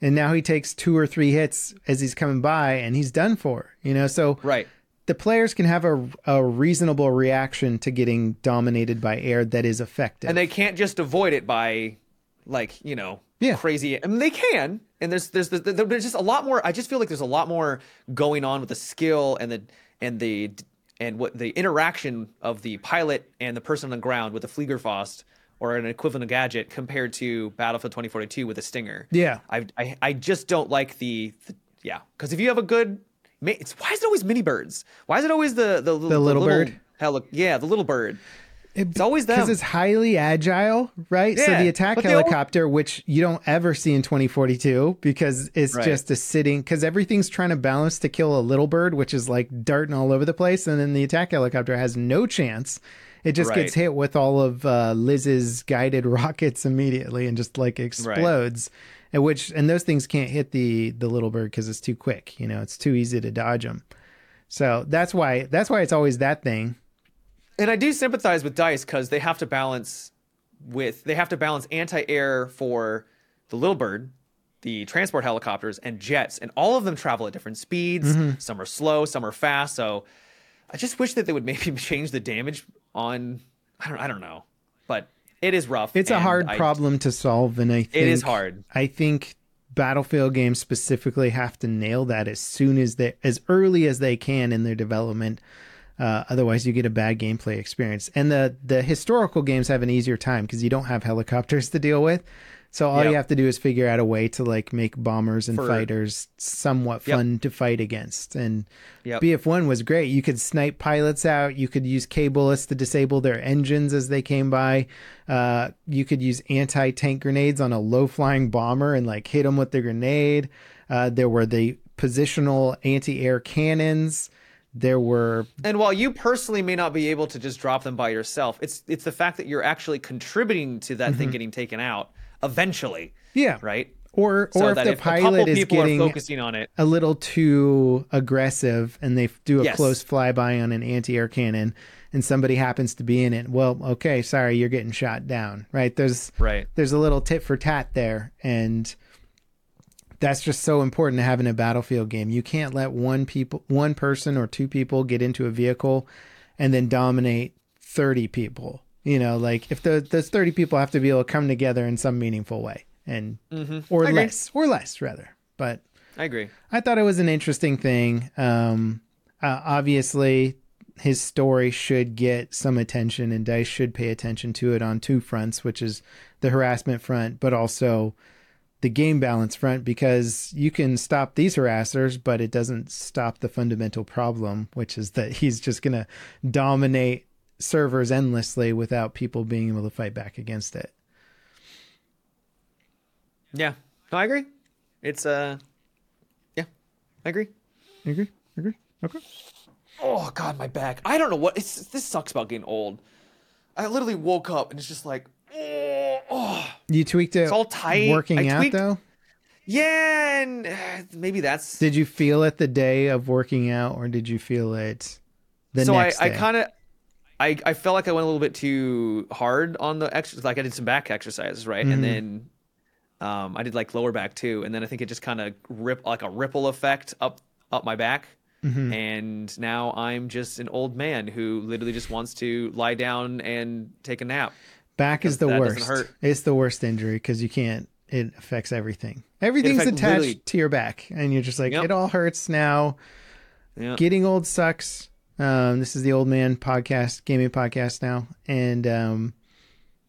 and now he takes two or three hits as he's coming by, and he's done for. You know, so right. The players can have a, a reasonable reaction to getting dominated by air that is effective. and they can't just avoid it by like you know Yeah. crazy I mean, they can and there's there's there's there's just a lot more i just feel like there's a lot more going on with the skill and the and the and what the interaction of the pilot and the person on the ground with the fliegerfaust or an equivalent gadget compared to battlefield 2042 with a stinger Yeah. i i, I just don't like the, the yeah because if you have a good why is it always mini birds why is it always the the, the, little bird? Hell, yeah the little bird it's always them because it's highly agile, right? so the attack helicopter, which you don't ever see in 2042, because it's Right. just a sitting, because everything's trying to balance to kill a little bird, which is like darting all over the place, and then the attack helicopter has no chance. It just gets hit with all of uh, Liz's guided rockets immediately and just like explodes. And which and those things can't hit the the little bird because it's too quick. You know, it's too easy to dodge them. So that's why that's why it's always that thing. and I do sympathize with Dice because they have to balance with they have to balance anti-air for the Little Bird, the transport helicopters, and jets, and all of them travel at different speeds. Mm-hmm. Some are slow, some are fast. So I just wish that they would maybe change the damage on. I don't. I don't know, but it is rough. It's a hard I- problem to solve, and I think It is hard. I think Battlefield games specifically have to nail that as soon as they, as early as they can in their development. Uh, otherwise, you get a bad gameplay experience. And the the historical games have an easier time because you don't have helicopters to deal with. So all Yep. you have to do is figure out a way to like make bombers and For- fighters somewhat Yep. fun to fight against. And Yep. BF1 was great. You could snipe pilots out. You could use K bullets to disable their engines as they came by. Uh, you could use anti tank grenades on a low flying bomber and like hit them with the grenade. Uh, there were the positional anti air cannons. There were And while you personally may not be able to just drop them by yourself, it's it's the fact that you're actually contributing to that thing getting taken out eventually, yeah, right? or So or if the if a couple pilot is people are getting focusing on it, a little too aggressive and they do a Yes. close flyby on an anti-air cannon and somebody happens to be in it well okay sorry you're getting shot down right there's right? there's a little tit for tat there and that's just so important to have in a battlefield game. You can't let one people, one person or two people get into a vehicle and then dominate 30 people. You know, like if the those 30 people have to be able to come together in some meaningful way and or I agree. less or less rather. But I agree. I thought it was an interesting thing. Um, uh, obviously, his story should get some attention, and Dice should pay attention to it on two fronts, which is the harassment front, but also the game balance front, because you can stop these harassers, but it doesn't stop the fundamental problem, which is that he's just going to dominate servers endlessly without people being able to fight back against it. Yeah. No, I agree. It's uh yeah. I agree. You agree? You agree? Okay. Oh god, my back. I don't know what it's this sucks about getting old. I literally woke up and it's just like oh, oh. You tweaked it. It's all tight. Working I out tweaked- though. Yeah, and uh, maybe that's Did you feel it the day of working out, or did you feel it the so I, next I day? kind of I, I felt like I went a little bit too hard on the exercise. Like I did some back exercises, right? Mm-hmm. And then um, I did like lower back too. And then I think it just kind of rip like a ripple effect up up my back. Mm-hmm. And now I'm just an old man who literally just wants to lie down and take a nap. Back is the worst. It's the worst injury because you can't. It affects everything. Everything's affects attached literally- to your back, and you're just like, Yep. it all hurts now. Yeah. Getting old sucks. Um, this is the old man podcast, gaming podcast now, and um,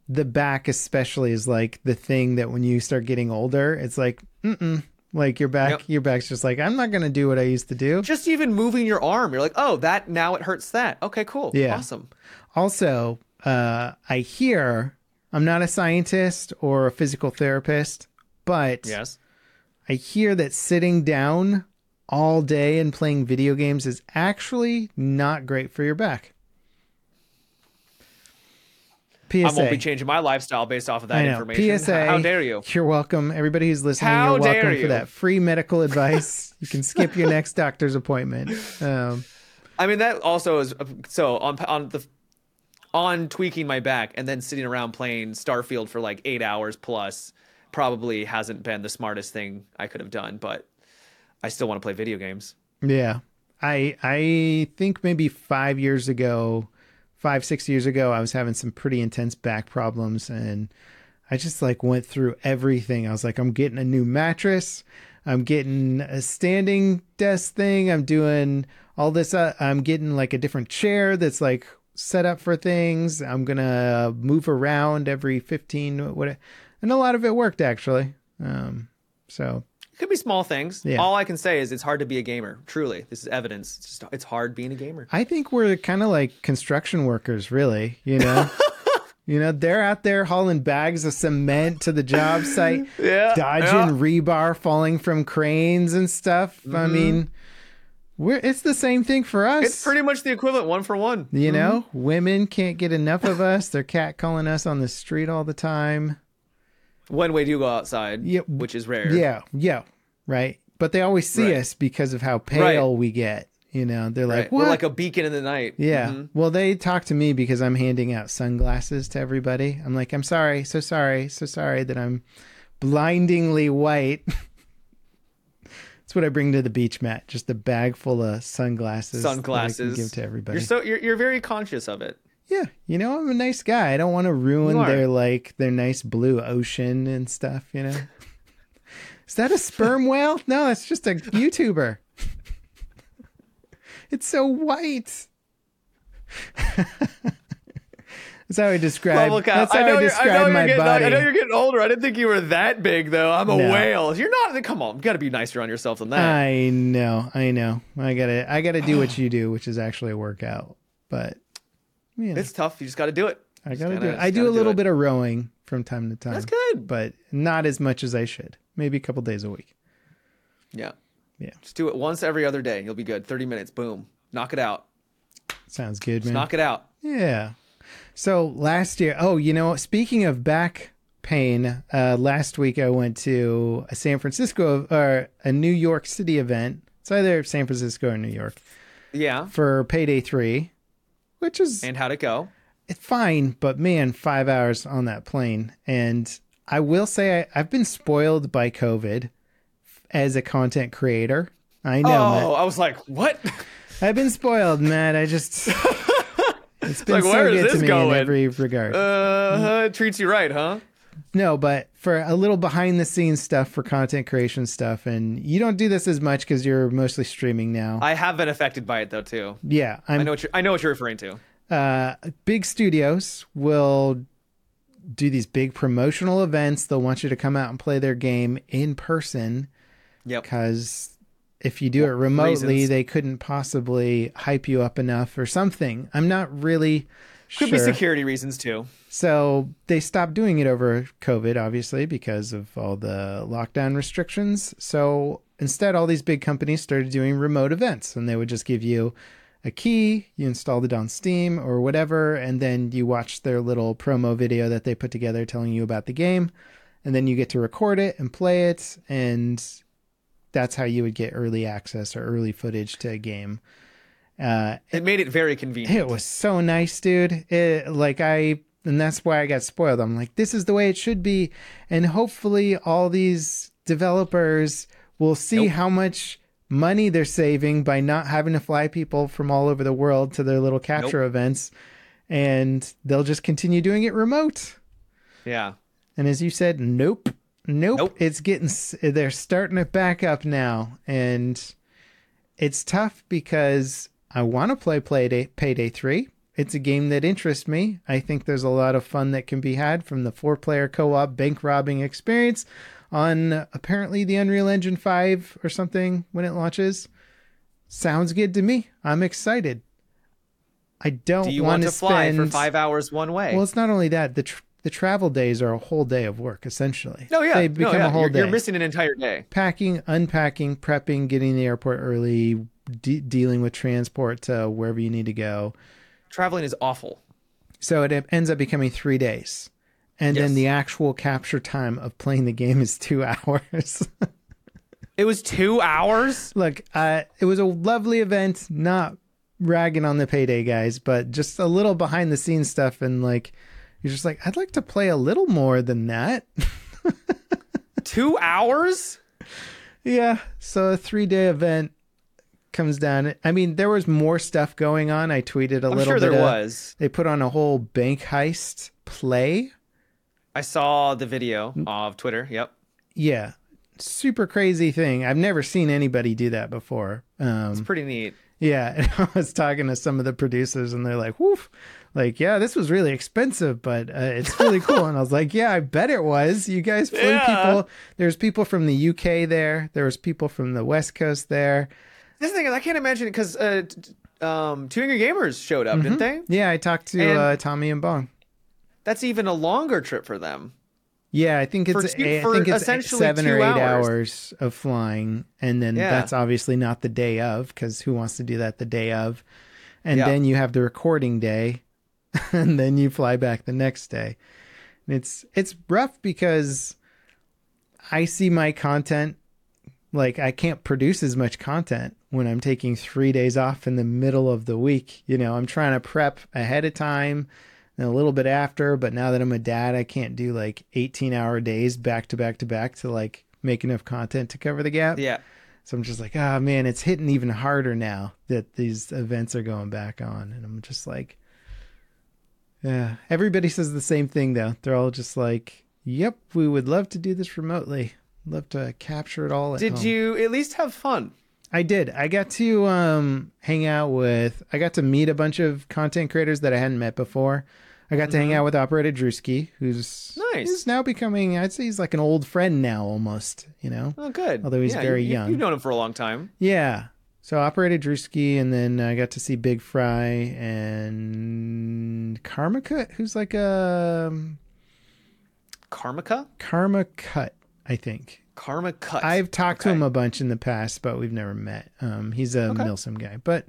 the back especially is like the thing that when you start getting older, it's like, mm like your back, Yep. your back's just like, I'm not gonna do what I used to do. Just even moving your arm, you're like, oh, that now it hurts that. Okay, cool. Yeah. Awesome. Also, uh, I hear I'm not a scientist or a physical therapist, but Yes. I hear that sitting down all day and playing video games is actually not great for your back. PSA. I won't be changing my lifestyle based off of that information. PSA. How dare you? You're welcome. Everybody who's listening, How you're dare welcome for that free medical advice. you can skip your next doctor's appointment. Um, I mean that also is so on on the on tweaking my back and then sitting around playing Starfield for like eight hours plus probably hasn't been the smartest thing I could have done, but I still want to play video games. Yeah. I I think maybe 5 years ago, 5 6 years ago I was having some pretty intense back problems and I just like went through everything. I was like I'm getting a new mattress, I'm getting a standing desk thing, I'm doing all this uh, I'm getting like a different chair that's like set up for things. I'm to move around every 15 what and a lot of it worked actually. Um so could be small things. Yeah. All I can say is it's hard to be a gamer. Truly, this is evidence. It's just it's hard being a gamer. I think we're kind of like construction workers, really. You know, you know, they're out there hauling bags of cement to the job site, Yeah, dodging rebar falling from cranes and stuff. I mm-hmm. mean, we're it's the same thing for us. It's pretty much the equivalent, one for one. you know, mm-hmm. women can't get enough of us. They're catcalling us on the street all the time. When we do go outside, Yeah, which is rare. Yeah, yeah, right. But they always see Right. us because of how pale Right. we get. You know, they're like, Right. We're like a beacon in the night. Yeah. Mhm. Well, they talk to me because I'm handing out sunglasses to everybody. I'm like, I'm sorry, so sorry, so sorry that I'm blindingly white. That's what I bring to the beach, Matt. Just a bag full of sunglasses. that I can Sunglasses. give to everybody. You're so you're you're very conscious of it. yeah, you know, I'm a nice guy. I don't want to ruin their like their nice blue ocean and stuff. You know. Is that a sperm whale? No, it's just a YouTuber. it's so white. That's how I describe. LevelCap. That's how I I, know, you're, I, describe know my getting, body. I know you're getting older. I didn't think you were that big, though. I'm a No. whale. You're not. Come on, you got to be nicer on yourself than that. I know, I know. I gotta, I gotta do what you do, which is actually a workout. But yeah, it's tough. You just got to do it. I gotta gotta- do it. I do a little it. bit of rowing from time to time. That's good. but not as much as I should. Maybe a couple days a week. Yeah. Yeah. Just do it once every other day. You'll be good. 30 minutes. Boom. Knock it out. Sounds good, man. Knock it out. Yeah. So last year, oh, you know, speaking of back pain, uh, last week I went to a San Francisco or a New York City event. It's either San Francisco or New York Yeah. for Payday Three, which is And how'd it go? it's fine, but man, five hours on that plane, and I will say I, I've been spoiled by COVID as a content creator. I know, oh, Matt. I was like, what? I've been spoiled, Matt. I just it's been Like, so where is good to me going? in every regard. Uh, it treats you right, huh? no, but for a little behind the scenes stuff for content creation stuff, and you don't do this as much because you're mostly streaming now. I have been affected by it though too. yeah, I'm I know what you're. I know what you're referring to. uh, big studios will do these big promotional events. They'll want you to come out and play their game in person Yep. because if you do it remotely, reasons. they couldn't possibly hype you up enough or something. I'm not really Could sure. be security reasons too. So they stopped doing it over COVID, obviously, because of all the lockdown restrictions. So instead, all these big companies started doing remote events, and they would just give you a key, you installed it on Steam or whatever, and then you watch their little promo video that they put together telling you about the game, and then you get to record it and play it, and that's how you would get early access or early footage to a game. Uh, It made it very convenient. it was so nice, dude. It, like I, and that's why I got spoiled. I'm like, this is the way it should be, and hopefully, all these developers will see Nope. how much money they're saving by not having to fly people from all over the world to their little capture events, and they'll just continue doing it remote. Yeah. And as you said, nope, nope. Nope. It's getting they're starting it back up now, and it's tough because I want to play Payday Payday Three. It's a game that interests me. I think there's a lot of fun that can be had from the four-player co-op bank robbing experience on apparently the Unreal Engine Five or something when it launches. Sounds good to me. I'm excited. I don't Do you want to fly spend for five hours one way? well, it's not only that the tr- the travel days are a whole day of work essentially. no, yeah. they no, yeah. a whole you're, day. you're missing an entire day. Packing, unpacking, prepping, getting the airport early, de- dealing with transport to wherever you need to go. Traveling is awful. So it ends up becoming three days, and then the actual capture time of playing the game is two hours. It was two hours. Look, uh, it was a lovely event. Not ragging on the payday guys, but just a little behind the scenes stuff, and like you're just like, I'd like to play a little more than that. two hours. Yeah. So a three day event comes down. I mean, there was more stuff going on. I tweeted a I'm little sure bit. there of- was. They put on a whole bank heist play. I saw the video of Twitter. Yep. Yeah. Super crazy thing. I've never seen anybody do that before. Um, It's pretty neat. yeah. And I was talking to some of the producers and they're like, woof. Like, yeah, this was really expensive, but uh, it's really cool. and I was like, yeah, I bet it was. You guys flew Yeah. people. There's people from the UK there. There was people from the West Coast there. This thing is, I can't imagine it because uh, um, Two Angry Gamers showed up, didn't they? Yeah, I talked to And- uh, Tommy and Bong. That's even a longer trip for them. Yeah, I think it's two- I think it's essentially seven or eight hours. hours. of flying, and then Yeah. that's obviously not the day of because who wants to do that the day of? And Yeah. then you have the recording day, and then you fly back the next day. And it's it's rough because I see my content like I can't produce as much content when I'm taking three days off in the middle of the week. You know, I'm trying to prep ahead of time and a little bit after, but now that I'm a dad, I can't do like 18 hour days back to back to back to like make enough content to cover the gap. Yeah. So I'm just like, ah, man, it's hitting even harder now that these events are going back on. And I'm just like, yeah. Everybody says the same thing though. They're all just like, yep, we would love to do this remotely. Love to capture it all. At Did home." you at least have fun? I did. I got to um, hang out with. I got to meet a bunch of content creators that I hadn't met before. I got to hang out with Operator Drewski, who's Mm-hmm. Nice. He's now becoming. I'd say he's like an old friend now, almost. You know. Oh, good. Although he's Yeah, very you, young. You've known him for a long time. Yeah. So Operator Drewski, and then I got to see Big Fry and Karmakut, who's like a um, Karmika? Karmakut, I think. Karmakut. I've talked to him a bunch in the past, but we've never met. Um, he's a Okay. Milsim guy, but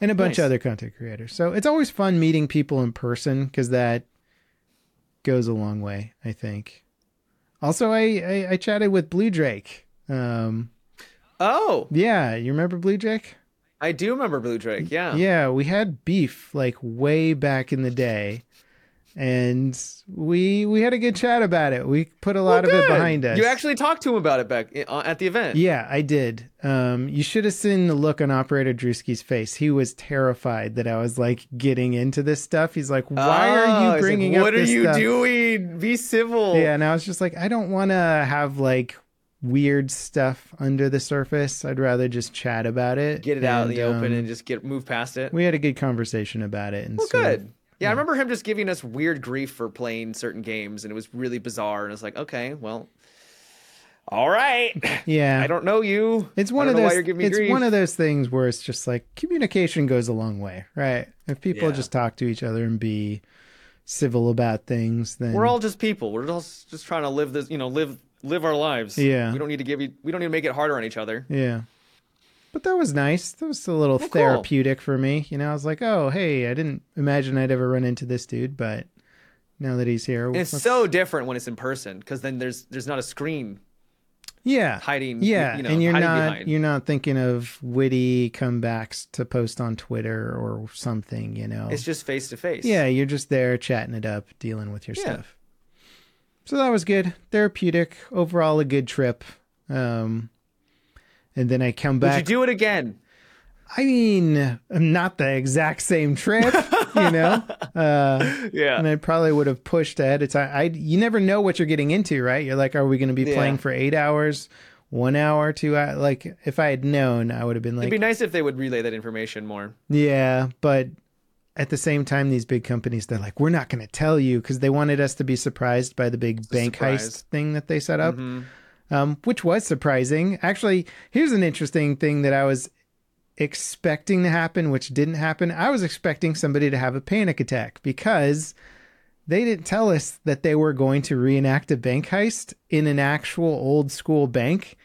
and a bunch Nice. of other content creators. So it's always fun meeting people in person because that goes a long way. I think. Also, I, I I chatted with Blue Drake. Um, Oh, yeah, you remember Blue Drake? I do remember Blue Drake. Yeah. Yeah, we had beef like way back in the day. And we we had a good chat about it. We put a lot of it behind us. You actually talked to him about it back uh, at the event. Yeah, I did. Um, you should have seen the look on Operator Drewski's face. He was terrified that I was like getting into this stuff. He's like, "Why Oh, are you like, bringing up What are you stuff?" doing? Be civil. Yeah, and I was just like, I don't want to have like weird stuff under the surface. I'd rather just chat about it. Get it out in And, the open um, and just get move past it. we had a good conversation about it. And Well, good. Yeah, I remember him just giving us weird grief for playing certain games, and it was really bizarre. And it's like, okay, well, all right. yeah, I don't know you. It's one of those. Why you're giving me it's grief. one of those things where it's just like communication goes a long way, right? If people Yeah. just talk to each other and be civil about things, then We're all just people. We're all just trying to live this, you know, live live our lives. Yeah. We don't need to give you. We don't need to make it harder on each other. yeah. But that was nice. That was a little cool. therapeutic for me. You know, I was like, oh, hey, I didn't imagine I'd ever run into this dude, but now that he's here, it's so different when it's in person because then there's there's not a screen yeah, hiding. yeah, you know, and you're not behind. you're not thinking of witty comebacks to post on Twitter or something. You know, It's just face to face. Yeah, you're just there chatting it up, dealing with your Yeah. stuff. So that was good. Therapeutic. Overall, a good trip. Um, and then I come Would back. you do it again? I mean, not the exact same trip, you know. Uh, Yeah. and I probably would have pushed ahead of time. I you never know what you're getting into, right? You're like, are we going to be Yeah. playing for eight hours, one hour, two hours? Like, if I had known, I would have been like, It'd be nice if they would relay that information more. yeah, but at the same time, these big companies, they're like, we're not going to tell you because they wanted us to be surprised by the big bank surprise. heist thing that they set up, Mhm. Um, which was surprising. Actually, here's an interesting thing that I was expecting to happen, which didn't happen. I was expecting somebody to have a panic attack because they didn't tell us that they were going to reenact a bank heist in an actual old school bank,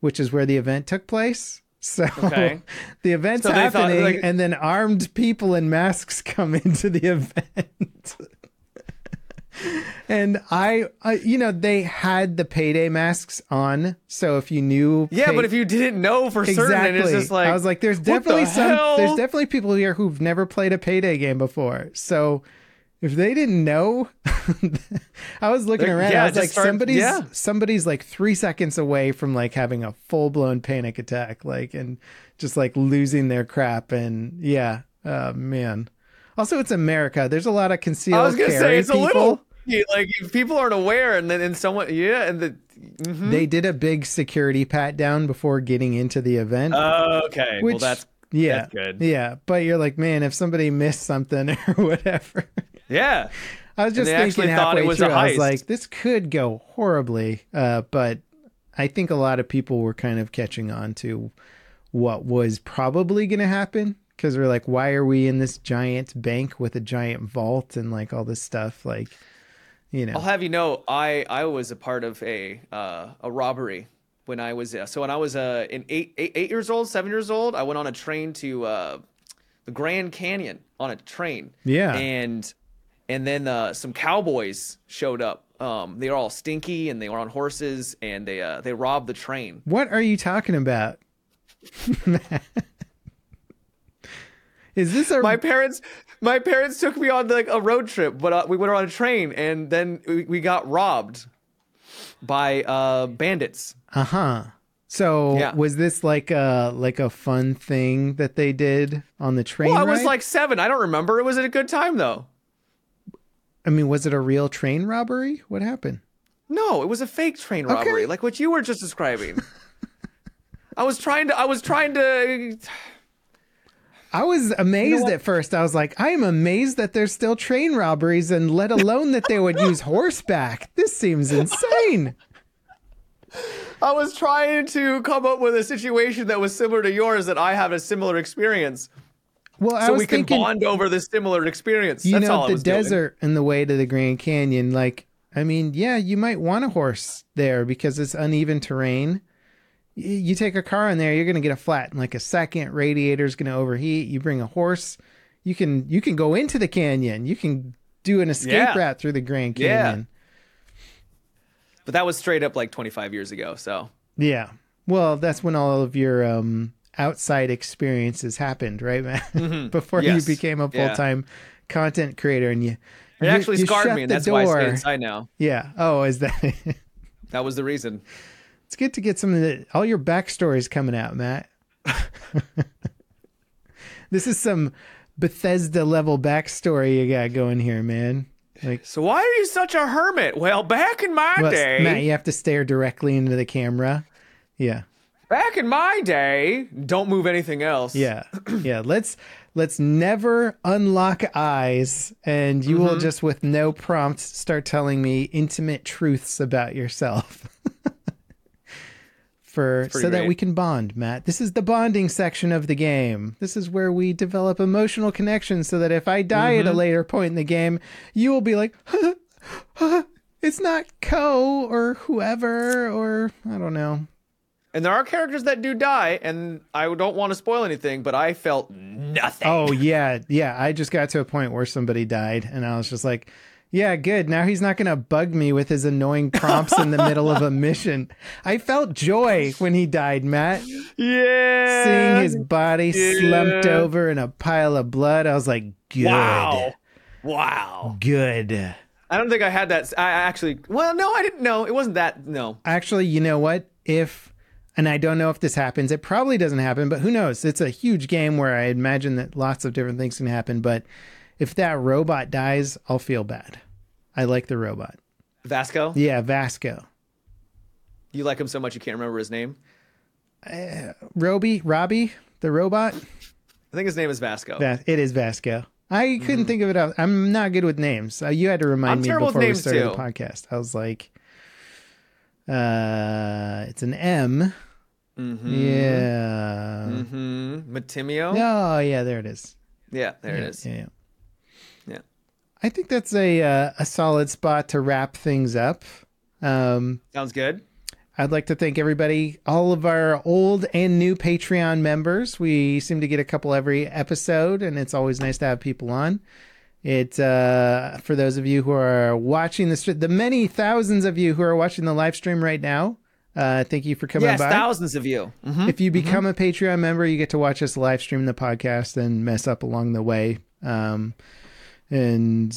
which is where the event took place. So Okay. the event's So they thought, happening, like- and then armed people in masks come into the event. And I, I, you know, they had the payday masks on, so if you knew, Yeah, pay- but if you didn't know for certain, exactly, and it's just like I was like, there's what the definitely some, hell? there's definitely people here who've never played a payday game before, so. If they didn't know, I was looking They're- around. yeah, I was like, start- somebody's yeah. somebody's like three seconds away from like having a full blown panic attack, like and just like losing their crap. And yeah, oh man. Also, it's America. There's a lot of concealed I was gonna carry say it's people. a little like people aren't aware, and then and someone yeah, and the mhm. They did a big security pat down before getting into the event. Oh, okay, which well that's yeah, that's good. yeah. But you're like, man, if somebody missed something or whatever. yeah. I was just thinking halfway it was through, I was like, this could go horribly. Uh, but I think a lot of people were kind of catching on to what was probably going to happen because we're like, why are we in this giant bank with a giant vault and like all this stuff? Like, you know, I'll have you know, I I was a part of a uh, a robbery when I was uh, so when I was uh, in eight, eight eight years old, seven years old. I went on a train to uh, the Grand Canyon on a train. Yeah. and and then uh, some cowboys showed up. Um, they were all stinky and they were on horses and they uh, they robbed the train. what are you talking about? Is this a My parents, my parents took me on like a road trip, but uh, we went on a train and then we, we got robbed by uh, bandits. uh huh? So Yeah. was this like a like a fun thing that they did on the train? Well, I was like seven. I don't remember. It was a good time though. I mean, was it a real train robbery? What happened? No, it was a fake train robbery, Okay. like what you were just describing. I was trying to. I was trying to. I was amazed what? at first. I was like, I am amazed that there's still train robberies, and let alone that they would use horseback. This seems insane. I was trying to come up with a situation that was similar to yours that I have a similar experience, Well, I so was we can thinking, bond over this similar experience. you That's all know, the was doing. desert and the way to the Grand Canyon. Like, I mean, yeah, you might want a horse there because it's uneven terrain. You take a car in there, you're gonna get a flat in like a second. Radiator's gonna overheat. You bring a horse, you can you can go into the canyon. You can do an escape Yeah. route through the Grand Yeah. Canyon. But that was straight up like 25 years ago. So Yeah. Well, that's when all of your um, outside experiences happened, right, man? Before Mm-hmm. Yes. you became a full time content creator, and you It You- actually you scarred me, and that's why I stay inside now. Yeah. Oh, is that? That was the reason. It's good to get some of the all your backstories coming out, Matt. this is some Bethesda level backstory you got going here, man. Like, So why are you such a hermit? Well, back in my well, day, Matt, you have to stare directly into the camera. Yeah. back in my day, don't move anything else. Yeah. Yeah. Let's let's never unlock eyes and you Mm-hmm. will just with no prompts start telling me intimate truths about yourself. For so pretty that we can bond, Matt. This is the bonding section of the game. This is where we develop emotional connections so that if I die at a Mm-hmm. later point in the game, you will be like, huh, huh, it's not Coe or whoever or I don't know. And there are characters that do die, and I don't want to spoil anything, but I felt nothing. Oh yeah, yeah. I just got to a point where somebody died, and I was just like, "Yeah, good. Now he's not gonna bug me with his annoying prompts in the middle of a mission." I felt joy when he died, Matt. yeah. Seeing his body slumped over in a pile of blood, I was like, "Good, Wow. Wow. good." I don't think I had that. I actually, well, no, I didn't know. It wasn't that. No. Actually, you know what? If and I don't know if this happens. It probably doesn't happen, but who knows? It's a huge game where I imagine that lots of different things can happen. But if that robot dies, I'll feel bad. I like the robot. Vasco? Yeah, Vasco. You like him so much you can't remember his name? Roby, Robbie, the robot. I think his name is Vasco. Va- it is Vasco. I couldn't think of it. out- I'm not good with names. Uh, you had to remind I'm me before we started too. the podcast. I was like, uh, it's an M. Mm-hmm. Yeah. Mm-hmm. Matimio? Oh, yeah. There it is. Yeah, there yeah, it is. Yeah. Yeah. I think that's a uh, a solid spot to wrap things up. Um, Sounds good. I'd like to thank everybody, all of our old and new Patreon members. We seem to get a couple every episode, and it's always nice to have people on. It uh, for those of you who are watching the the many thousands of you who are watching the live stream right now. Uh, thank you for coming Yes, by. thousands of you. Mhm. If you become a Patreon member, you get to watch us live stream the podcast and mess up along the way. Um, and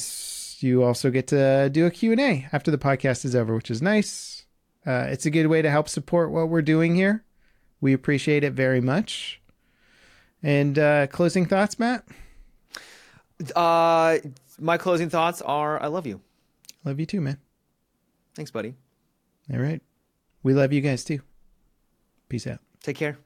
you also get to do a Q&A after the podcast is over, which is nice. Uh, it's a good way to help support what we're doing here. We appreciate it very much. And uh, closing thoughts, Matt? Uh, my closing thoughts are I love you. Love you too, man. Thanks, buddy. All right. We love you guys too. Peace out. Take care.